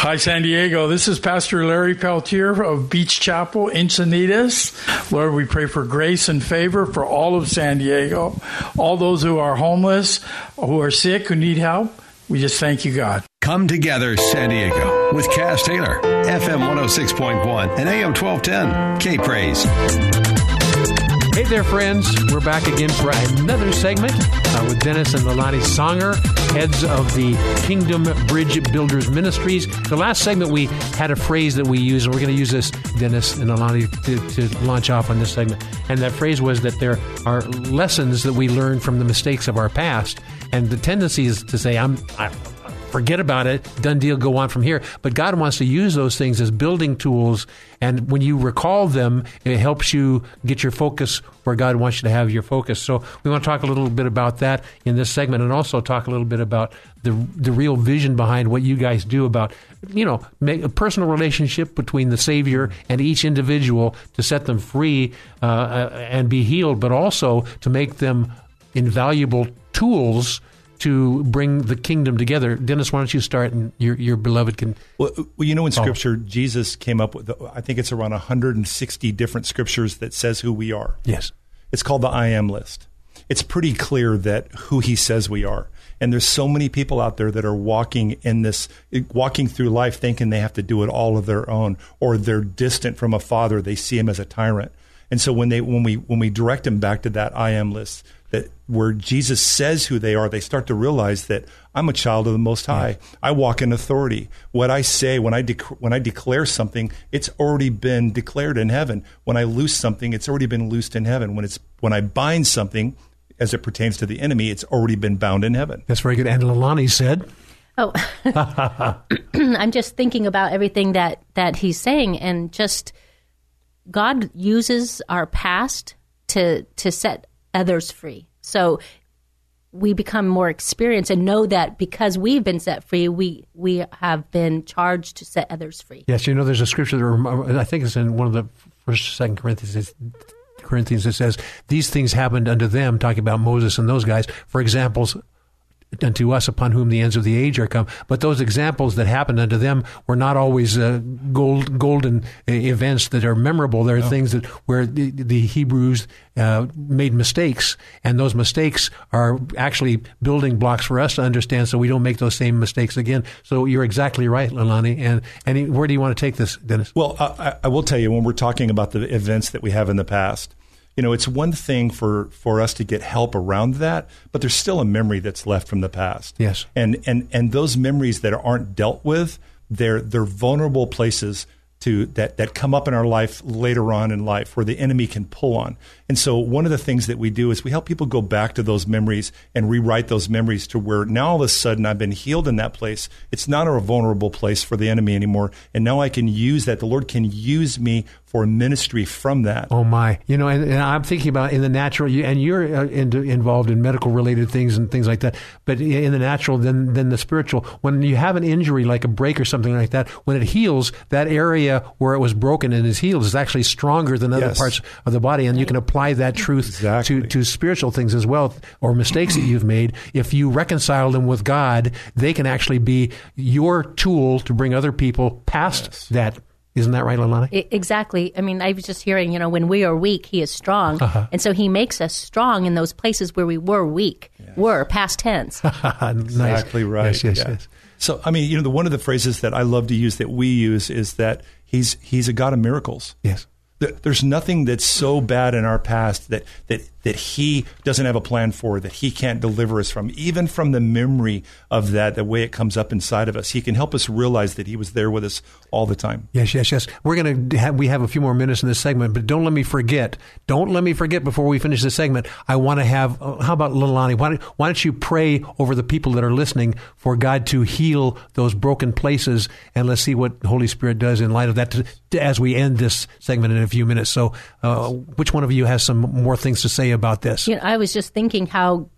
Hi, San Diego. This is Pastor Larry Peltier of Beach Chapel, Encinitas. Lord, we pray for grace and favor for all of San Diego, all those who are homeless, who are sick, who need help. We just thank you, God. Come Together San Diego with Kaz Taylor, FM 106.1 and AM 1210. K Praise. Hey there, friends. We're back again for another segment uh, with Dennis and Lalani Songer, heads of the Kingdom Bridge Builders Ministries. The last segment, we had a phrase that we used, and we're going to use this, Dennis and Lalani, to, to launch off on this segment. And that phrase was that there are lessons that we learn from the mistakes of our past. And the tendency is to say, I'm. I, forget about it, done deal, go on from here. But God wants to use those things as building tools, and when you recall them, it helps you get your focus where God wants you to have your focus. So we want to talk a little bit about that in this segment, and also talk a little bit about the the real vision behind what you guys do about you know make a personal relationship between the Savior and each individual to set them free uh, uh, and be healed, but also to make them invaluable tools to bring the kingdom together. Dennis, why don't you start and your, your beloved can. Well, well, you know, in follow. Scripture, Jesus came up with, I think it's around 160 different scriptures that says who we are. Yes. It's called the I am list. It's pretty clear that who he says we are. And there's so many people out there that are walking in this, walking through life thinking they have to do it all of their own, or they're distant from a father. They see him as a tyrant. And so when they when we when we direct them back to that I am list, that where Jesus says who they are, they start to realize that I'm a child of the Most High. Yeah. I walk in authority. What I say when I dec- when I declare something, it's already been declared in heaven. When I loose something, it's already been loosed in heaven. When it's when I bind something, as it pertains to the enemy, it's already been bound in heaven. That's very good. And Lalani said. Oh, I'm just thinking about everything that that he's saying, and just God uses our past to to set others free. So we become more experienced and know that because we've been set free, we we have been charged to set others free. Yes, you know, there's a scripture that I think it's in one of the first, second Corinthians. Corinthians it says these things happened unto them, talking about Moses and those guys, for examples unto us upon whom the ends of the age are come. But those examples that happened unto them were not always uh, gold, golden uh, events that are memorable. There are no. things that where the, the Hebrews uh, made mistakes, and those mistakes are actually building blocks for us to understand, so we don't make those same mistakes again. So you're exactly right, Lalani. And and where do you want to take this, Dennis? Well, I, I will tell you when we're talking about the events that we have in the past you know, it's one thing for, for us to get help around that, but there's still a memory that's left from the past. Yes. And and and those memories that aren't dealt with, they're they're vulnerable places to that that come up in our life later on in life where the enemy can pull on. And so one of the things that we do is we help people go back to those memories and rewrite those memories to where now all of a sudden I've been healed in that place. It's not a vulnerable place for the enemy anymore. And now I can use that. The Lord can use me for ministry from that. Oh my! You know, and, and I'm thinking about in the natural, and you're uh, in, involved in medical related things and things like that. But in the natural, then then the spiritual. When you have an injury like a break or something like that, when it heals, that area where it was broken and is healed is actually stronger than other yes. parts of the body, and you can apply that truth exactly. to to spiritual things as well, or mistakes that you've made. If you reconcile them with God, they can actually be your tool to bring other people past yes. that isn't that right, Lalani? Exactly. I mean, I was just hearing, you know, when we are weak, he is strong. Uh-huh. And so he makes us strong in those places where we were weak, yes. were past tense. nice. Exactly right. Yes, yes, yeah. yes. So, I mean, you know, the, one of the phrases that I love to use that we use is that he's, he's a God of miracles. Yes. There's nothing that's so bad in our past that, that that he doesn't have a plan for, that he can't deliver us from, even from the memory of that, the way it comes up inside of us. He can help us realize that he was there with us all the time. Yes, yes, yes. We're going to have, we have a few more minutes in this segment, but don't let me forget. Don't let me forget before we finish this segment. I want to have, uh, how about Lalani? Why, why don't you pray over the people that are listening for God to heal those broken places? And let's see what Holy Spirit does in light of that to, to, as we end this segment in a few minutes. So, uh, which one of you has some more things to say about this? You know, I was just thinking how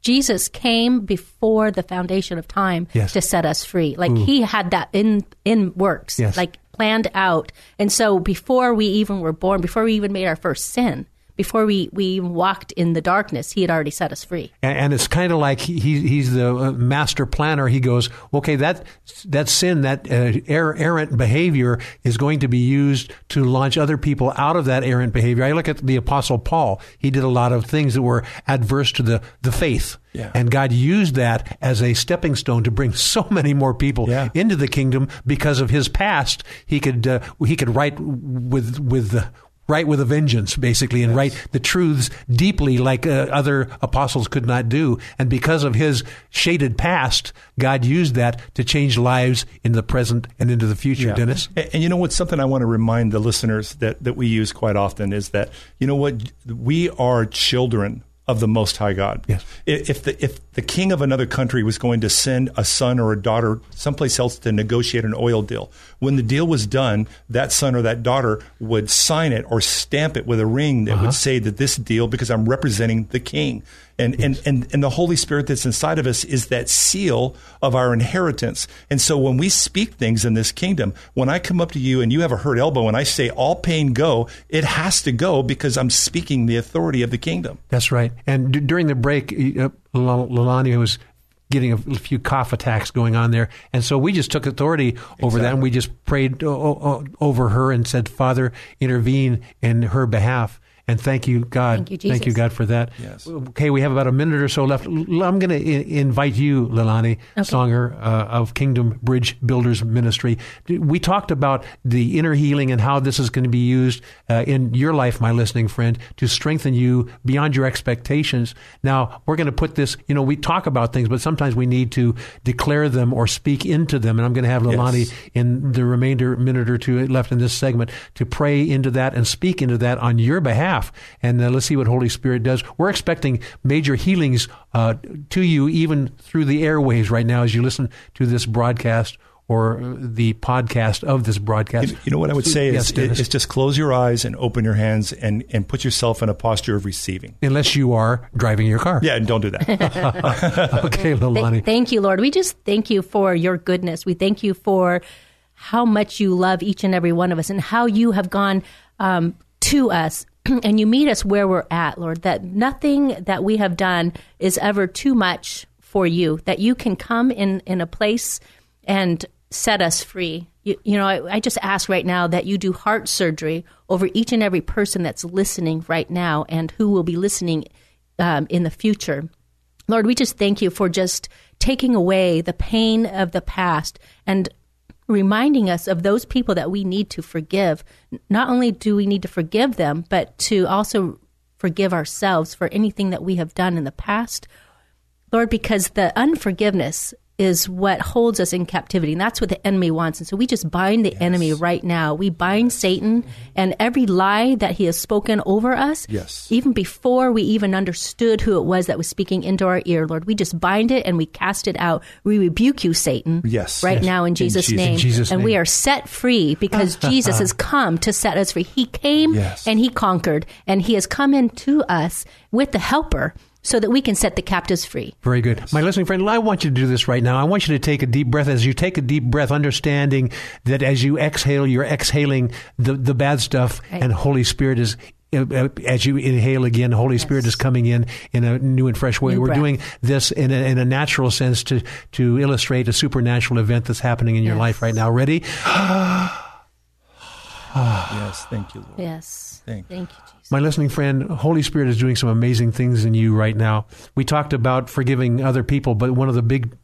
Jesus came before the foundation of time yes. to set us free. Like Ooh. he had that in in works, yes. like planned out. And so before we even were born, before we even made our first sin, before we, we walked in the darkness, he had already set us free. And, and it's kind of like he, he's the uh, master planner. He goes, okay, that that sin, that uh, errant behavior is going to be used to launch other people out of that errant behavior. I look at the Apostle Paul. He did a lot of things that were adverse to the, the faith. Yeah. And God used that as a stepping stone to bring so many more people yeah. into the kingdom because of his past. He could uh, he could write with with write with a vengeance, basically, and yes. write the truths deeply like uh, other apostles could not do. And because of his shaded past, God used that to change lives in the present and into the future, yeah. Dennis. And, and, you know what's something I want to remind the listeners that, that we use quite often is that, you know what, we are children of the Most High God. Yes. If the if the king of another country was going to send a son or a daughter someplace else to negotiate an oil deal, when the deal was done, that son or that daughter would sign it or stamp it with a ring that uh-huh. would say that this deal because I'm representing the king. And, and, and, and the Holy Spirit that's inside of us is that seal of our inheritance. And so when we speak things in this kingdom, when I come up to you and you have a hurt elbow and I say, all pain go, it has to go because I'm speaking the authority of the kingdom. That's right. And d- during the break, uh, Lalani was getting a few cough attacks going on there. And so we just took authority over exactly. that and we just prayed over her and said, Father, intervene in her behalf. And thank you, God. Thank you, Jesus. Thank you, God, for that. Yes. Okay, we have about a minute or so left. I'm going to invite you, Lilani, Songer uh, of Kingdom Bridge Builders Ministry. We talked about the inner healing and how this is going to be used uh, in your life, my listening friend, to strengthen you beyond your expectations. Now, we're going to put this, you know, we talk about things, but sometimes we need to declare them or speak into them. And I'm going to have Lilani Yes. in the remainder minute or two left in this segment to pray into that and speak into that on your behalf. And uh, let's see what Holy Spirit does. We're expecting major healings uh, to you even through the airwaves right now as you listen to this broadcast or uh, the podcast of this broadcast. You, you know what I would say Yes, is, Dennis. is just close your eyes and open your hands and, and put yourself in a posture of receiving. Unless you are driving your car. Yeah, and don't do that. okay, Lilani. Th- thank you, Lord. We just thank you for your goodness. We thank you for how much you love each and every one of us and how you have gone um, to us and you meet us where we're at, Lord. That nothing that we have done is ever too much for you, that you can come in, in a place and set us free. You, you know, I, I just ask right now that you do heart surgery over each and every person that's listening right now and who will be listening um, in the future. Lord, we just thank you for just taking away the pain of the past and reminding us of those people that we need to forgive. Not only do we need to forgive them, but to also forgive ourselves for anything that we have done in the past. Lord, because the unforgiveness is what holds us in captivity. And that's what the enemy wants. And so we just bind the enemy right now. We bind Satan and every lie that he has spoken over us. Yes. Even before we even understood who it was that was speaking into our ear, Lord, we just bind it and we cast it out. We rebuke you, Satan. Yes. Right Yes. now in In Jesus' Jesus- name. in Jesus' and we are set free because Jesus has come to set us free. He came Yes. and he conquered and he has come into us with the helper so that we can set the captives free. Very good. My listening friend, I want you to do this right now. I want you to take a deep breath. As you take a deep breath, understanding that as you exhale, you're exhaling the, the bad stuff, Right. and Holy Spirit is. uh, As you inhale again, Holy Spirit is coming in in a new and fresh way. New We're breath. doing this in a, in a natural sense to to illustrate a supernatural event that's happening in your Yes. life right now. Ready? yes, thank you, Lord. Yes. Thank Thank you, Jesus. My listening friend, Holy Spirit is doing some amazing things in you right now. We talked about forgiving other people, but one of the big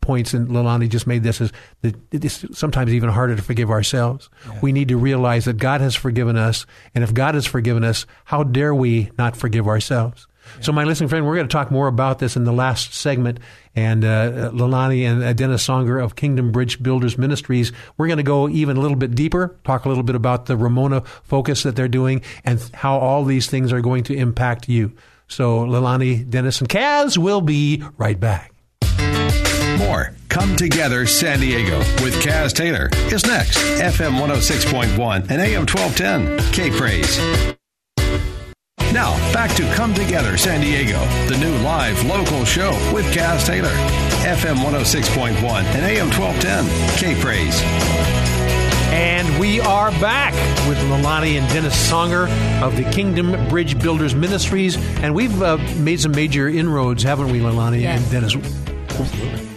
points, and Lalani just made this, is that it's sometimes even harder to forgive ourselves. We need to realize that God has forgiven us, and if God has forgiven us, how dare we not forgive ourselves? So, my listening friend, we're going to talk more about this in the last segment. And uh, Lalani and uh, Dennis Songer of Kingdom Bridge Builders Ministries, we're going to go even a little bit deeper, talk a little bit about the Ramona focus that they're doing, and how all these things are going to impact you. So, Lalani, Dennis, and Kaz will be right back. More Come Together San Diego with Kaz Taylor is next. FM 106.1 and AM 1210. K Praise. Now, back to Come Together San Diego, the new live local show with Kaz Taylor. FM 106.1 and AM 1210. K Praise. And we are back with Lalani and Dennis Songer of the Kingdom Bridge Builders Ministries. And we've uh, made some major inroads, haven't we, Lalani Yes. and Dennis?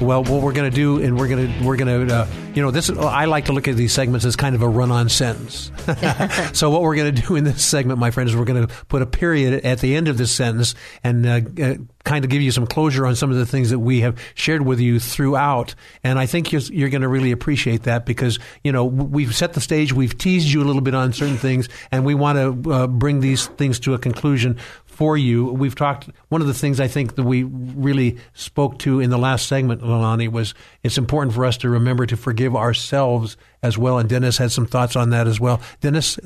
Well, what we're going to do, and we're going to we're going to, uh, you know, this. I like to look at these segments as kind of a run-on sentence. so what we're going to do in this segment, my friend, is we're going to put a period at the end of this sentence and uh, uh, kind of give you some closure on some of the things that we have shared with you throughout. And I think you're, you're going to really appreciate that because you know we've set the stage, we've teased you a little bit on certain things, and we want to uh, bring these things to a conclusion for you. We've talked. One of the things I think that we really spoke to in the last segment, Lalani, was it's important for us to remember to forgive ourselves as well. And Dennis had some thoughts on that as well. Dennis,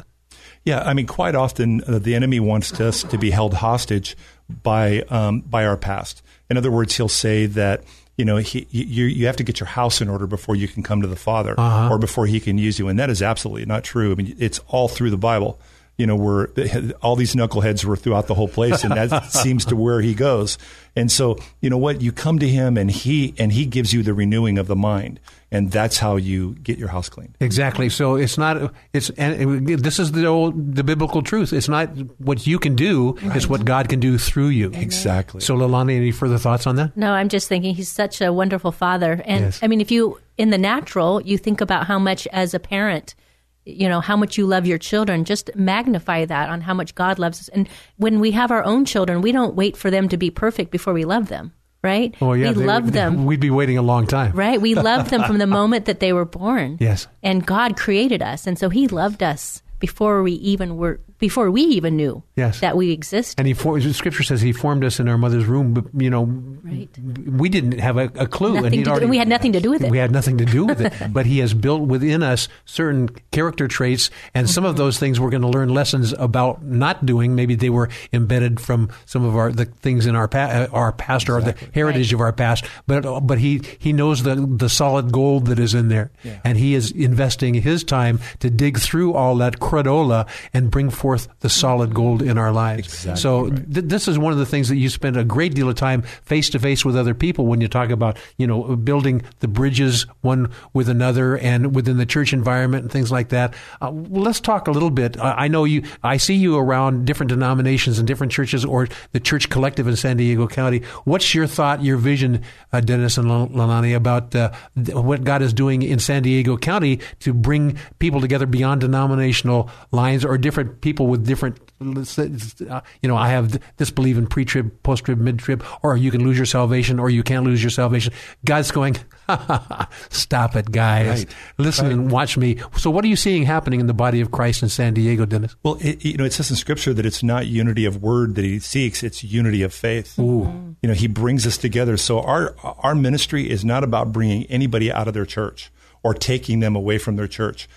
Yeah, I mean, quite often uh, the enemy wants us to be held hostage by um, by our past. In other words, he'll say that you know he, you you have to get your house in order before you can come to the Father Uh-huh. or before He can use you, and that is absolutely not true. I mean, it's all through the Bible. You know, where all these knuckleheads were throughout the whole place, and that seems to where he goes. And so, you know what? You come to him, and he and he gives you the renewing of the mind, and that's how you get your house clean. Exactly. So it's not. It's and this is the old the biblical truth. It's not what you can do. It's what God can do through you. Exactly. So, Lalani, any further thoughts on that? No, I'm just thinking he's such a wonderful father. And Yes. I mean, if you, in the natural, you think about how much as a parent, you know how much you love your children just magnify that on how much god loves us. And when we have our own children we don't wait for them to be perfect before we love them right? Oh yeah, we they love them. We'd be waiting a long time. right? We love them from the moment that they were born. Yes. and god created us and so he loved us before we even were before we even knew Yes. that we exist And he for, Scripture says he formed us in our mother's womb, but you know, Right. we didn't have a, a clue, Nothing and he'd do- already, we had nothing to do with it. We had nothing to do with it, but he has built within us certain character traits, and some Mm-hmm. of those things we're going to learn lessons about not doing. Maybe they were embedded from some of our the things in our pa- uh, our past or the heritage of our past, but but he he knows the the solid gold that is in there, and he is investing his time to dig through all that cradola and bring forth the solid gold in our lives. so th- this is one of the things that you spend a great deal of time face to face with other people when you talk about you know building the bridges one with another and within the church environment and things like that. Uh, well, let's talk a little bit. I I know you. I see you around different denominations and different churches or the church collective in San Diego County. What's your thought, your vision, uh, Dennis and Lalani, about uh, th- what God is doing in San Diego County to bring people together beyond denominational lines or different people with different uh, you know, I have this belief in pre-trib, post-trib, mid-trib, or you can lose your salvation, or you can't lose your salvation. God's going, stop it, guys. Right. Listen and watch me. So, what are you seeing happening in the body of Christ in San Diego, Dennis? Well, it, you know, it says in Scripture that it's not unity of word that he seeks; it's unity of faith. Ooh. You know, he brings us together. So our our ministry is not about bringing anybody out of their church or taking them away from their church.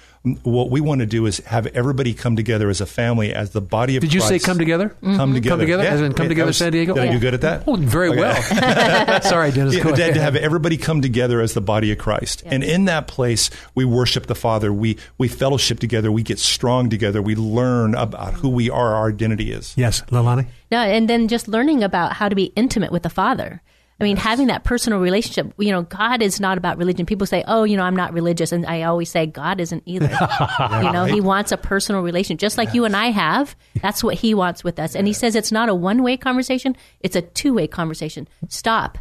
What we want to do is have everybody come together as a family, as the body of. Christ. Did you say come together? Come together. Come together? Yeah. As in come Yeah, together, was- San Diego? Did I do oh. good at that? Oh, very Okay. well. Sorry, Dennis. Yeah, go to, have everybody come together as the body of Christ, and in that place we worship the Father. We we fellowship together. We get strong together. We learn about who we are. Our identity is. Yes, Lalani. No, and then just learning about how to be intimate with the Father. I mean, having that personal relationship. You know, God is not about religion. People say, "Oh, you know, I'm not religious," and I always say, God isn't either. you know, He wants a personal relationship, just like you and I have. That's what He wants with us. And He says it's not a one way conversation; it's a two way conversation. Stop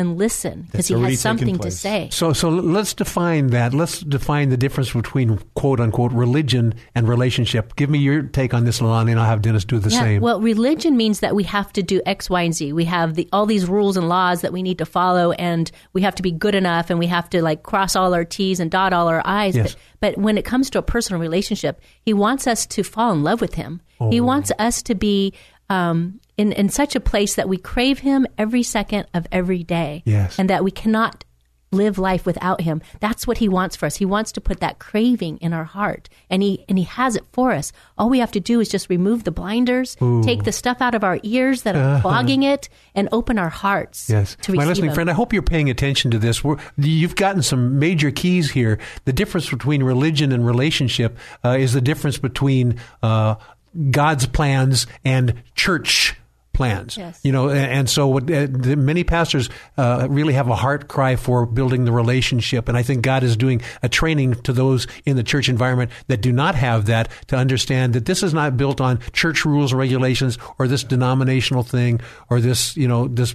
and listen because He has something to say. So, so let's define that. Let's define the difference between quote unquote religion and relationship. Give me your take on this, Lalani, and I'll have Dennis do the yeah, same. Well, religion means that we have to do X, Y, and Z. We have the, all these rules and laws that we need to follow, and we have to be good enough, and we have to like cross all our T's and dot all our I's. Yes. But, but when it comes to a personal relationship, He wants us to fall in love with Him. He Oh. wants us to be um, in in such a place that we crave Him every second of every day, Yes. and that we cannot live life without him that's what he wants for us he wants to put that craving in our heart and he and he has it for us all we have to do is just remove the blinders Ooh. take the stuff out of our ears that are Uh-huh. clogging it and open our hearts Yes. to My listening him. friend, I hope you're paying attention to this. We're, you've gotten some major keys here. The difference between religion and relationship uh, is the difference between uh, God's plans and church plans. Yes. You know, and, and so what, uh, many pastors uh, really have a heart cry for building the relationship, and I think God is doing a training to those in the church environment that do not have that to understand that this is not built on church rules and regulations or this denominational thing or this you know this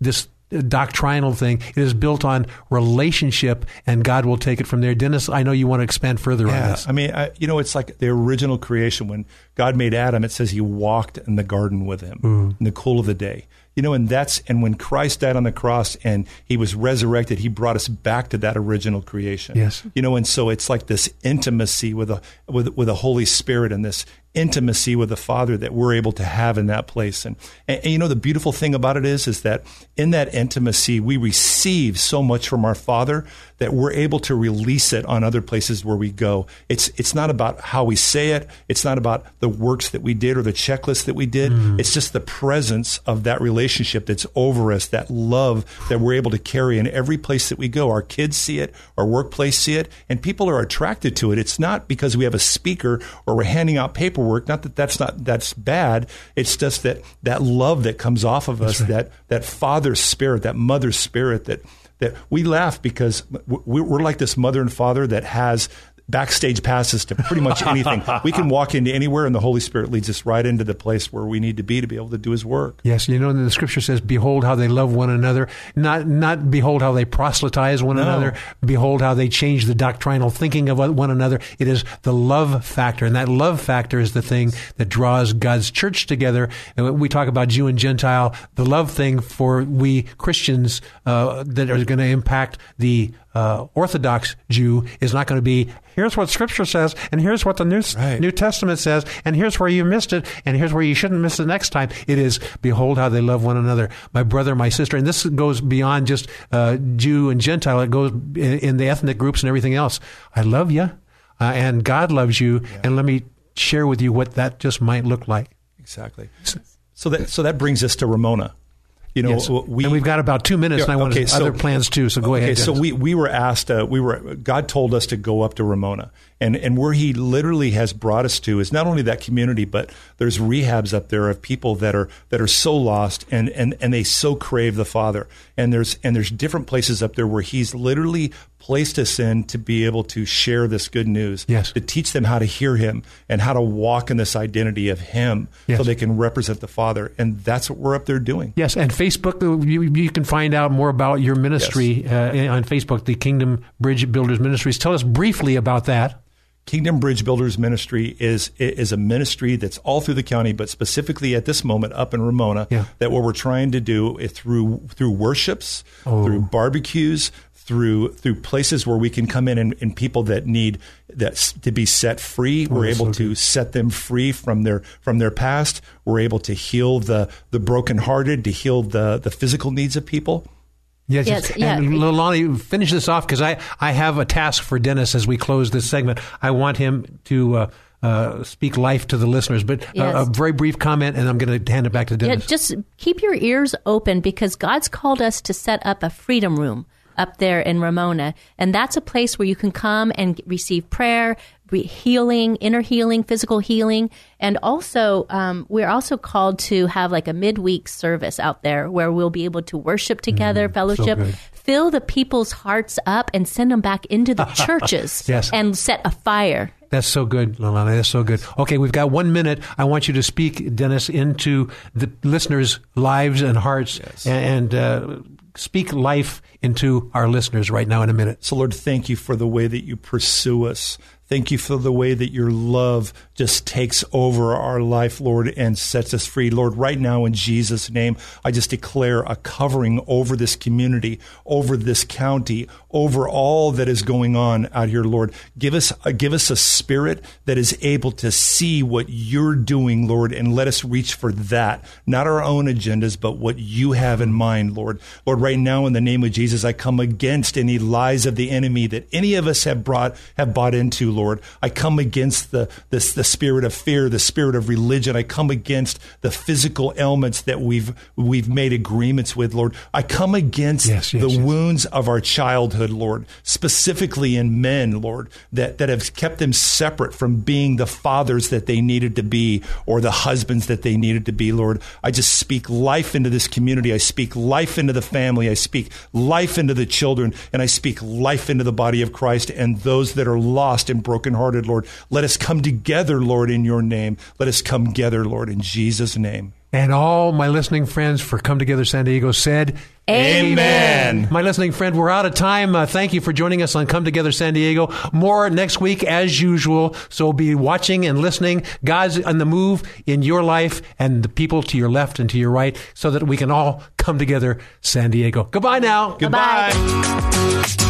this doctrinal thing. It is built on relationship, and God will take it from there. Dennis, I know you want to expand further on this. I mean, I, you know, it's like the original creation when God made Adam. It says He walked in the garden with him mm. in the cool of the day. You know, and that's and when Christ died on the cross and He was resurrected, He brought us back to that original creation. Yes. You know, and so it's like this intimacy with a with with the Holy Spirit and this intimacy with the Father that we're able to have in that place. And, and, and you know, the beautiful thing about it is, is that in that intimacy, we receive so much from our Father that we're able to release it on other places where we go. It's, it's not about how we say it. It's not about the works that we did or the checklist that we did. Mm. It's just the presence of that relationship that's over us, that love that we're able to carry in every place that we go. Our kids see it, our workplace see it, and people are attracted to it. It's not because we have a speaker or we're handing out paperwork. Not that that's not that's bad. It's just that that love that comes off of us, that that father spirit, that mother spirit, that that we laugh because we- we're like this mother and father that has backstage passes to pretty much anything. we can walk into anywhere, and the Holy Spirit leads us right into the place where we need to be to be able to do His work. Yes, you know, the Scripture says, "Behold how they love one another." Not not behold how they proselytize one No. another. Behold how they change the doctrinal thinking of one another. It is the love factor, and that love factor is the thing that draws God's church together. And when we talk about Jew and Gentile, the love thing for we Christians uh, that are going to impact the uh, Orthodox Jew is not going to be here's what Scripture says, and here's what the New New Testament says, and here's where you missed it, and here's where you shouldn't miss it next time. It is behold how they love one another, my brother, my sister, and this goes beyond just uh, Jew and Gentile. It goes in, in the ethnic groups and everything else. I love you, uh, and God loves you, and let me share with you what that just might look like. Exactly. So that so that brings us to Ramona. You know, Yes. we and we've got about two minutes, and I want okay, to, other plans too. So go okay, ahead. so we we were asked. Uh, we were God told us to go up to Ramona, and and where He literally has brought us to is not only that community, but there's rehabs up there of people that are that are so lost and and and they so crave the Father, and there's and there's different places up there where He's literally placed us in to be able to share this good news, Yes. to teach them how to hear Him and how to walk in this identity of Him, so they can represent the Father, and that's what we're up there doing. Yes, and Facebook, uh, you, you can find out more about your ministry uh, on Facebook, the Kingdom Bridge Builders Ministries. Tell us briefly about that. Kingdom Bridge Builders Ministry is is a ministry that's all through the county, but specifically at this moment up in Ramona. Yeah. That what we're trying to do is through through worships, Oh. through barbecues, through through places where we can come in and, and people that need that to be set free. Oh, we're able so to set them free from their from their past. We're able to heal the the brokenhearted, to heal the the physical needs of people. Yes, Yes, yes. yeah. And Lolani, finish this off because I, I have a task for Dennis as we close this segment. I want him to uh, uh, speak life to the listeners, but Yes. uh, a very brief comment, and I'm going to hand it back to Yeah, Dennis. just keep your ears open because God's called us to set up a freedom room up there in Ramona. And that's a place where you can come and receive prayer, re- healing, inner healing, physical healing. And also, um, we're also called to have like a midweek service out there where we'll be able to worship together, fellowship. good. Fill the people's hearts up and send them back into the churches Yes. and set a fire. That's so good, Lalana. That's so good. Okay, we've got one minute. I want you to speak, Dennis, into the listeners' lives and hearts, and, and uh, speak life into our listeners right now in a minute. So, Lord, thank you for the way that you pursue us. Thank you for the way that your love just takes over our life, Lord, and sets us free. Lord, right now in Jesus' name, I just declare a covering over this community, over this county, over all that is going on out here, Lord. Give us, uh, give us a spirit that is able to see what you're doing, Lord, and let us reach for that, not our own agendas, but what you have in mind, Lord. Lord, right now in the name of Jesus, I come against any lies of the enemy that any of us have brought, have bought into, Lord. I come against the, this, the spirit of fear, the spirit of religion. I come against the physical ailments that we've, we've made agreements with, Lord. I come against Yes, yes, the yes. wounds of our childhood, Lord, specifically in men, Lord, that, that have kept them separate from being the fathers that they needed to be or the husbands that they needed to be, Lord. I just speak life into this community. I speak life into the family. I speak life into the children, and I speak life into the body of Christ and those that are lost and brokenhearted, Lord. Let us come together, Lord, in your name. Let us come together, Lord, in Jesus' name. And all my listening friends for Come Together San Diego said, Amen. My listening friend, we're out of time. Uh, thank you for joining us on Come Together San Diego. More next week as usual. So be watching and listening. God's on the move in your life and the people to your left and to your right so that we can all come together San Diego. Goodbye now. Goodbye.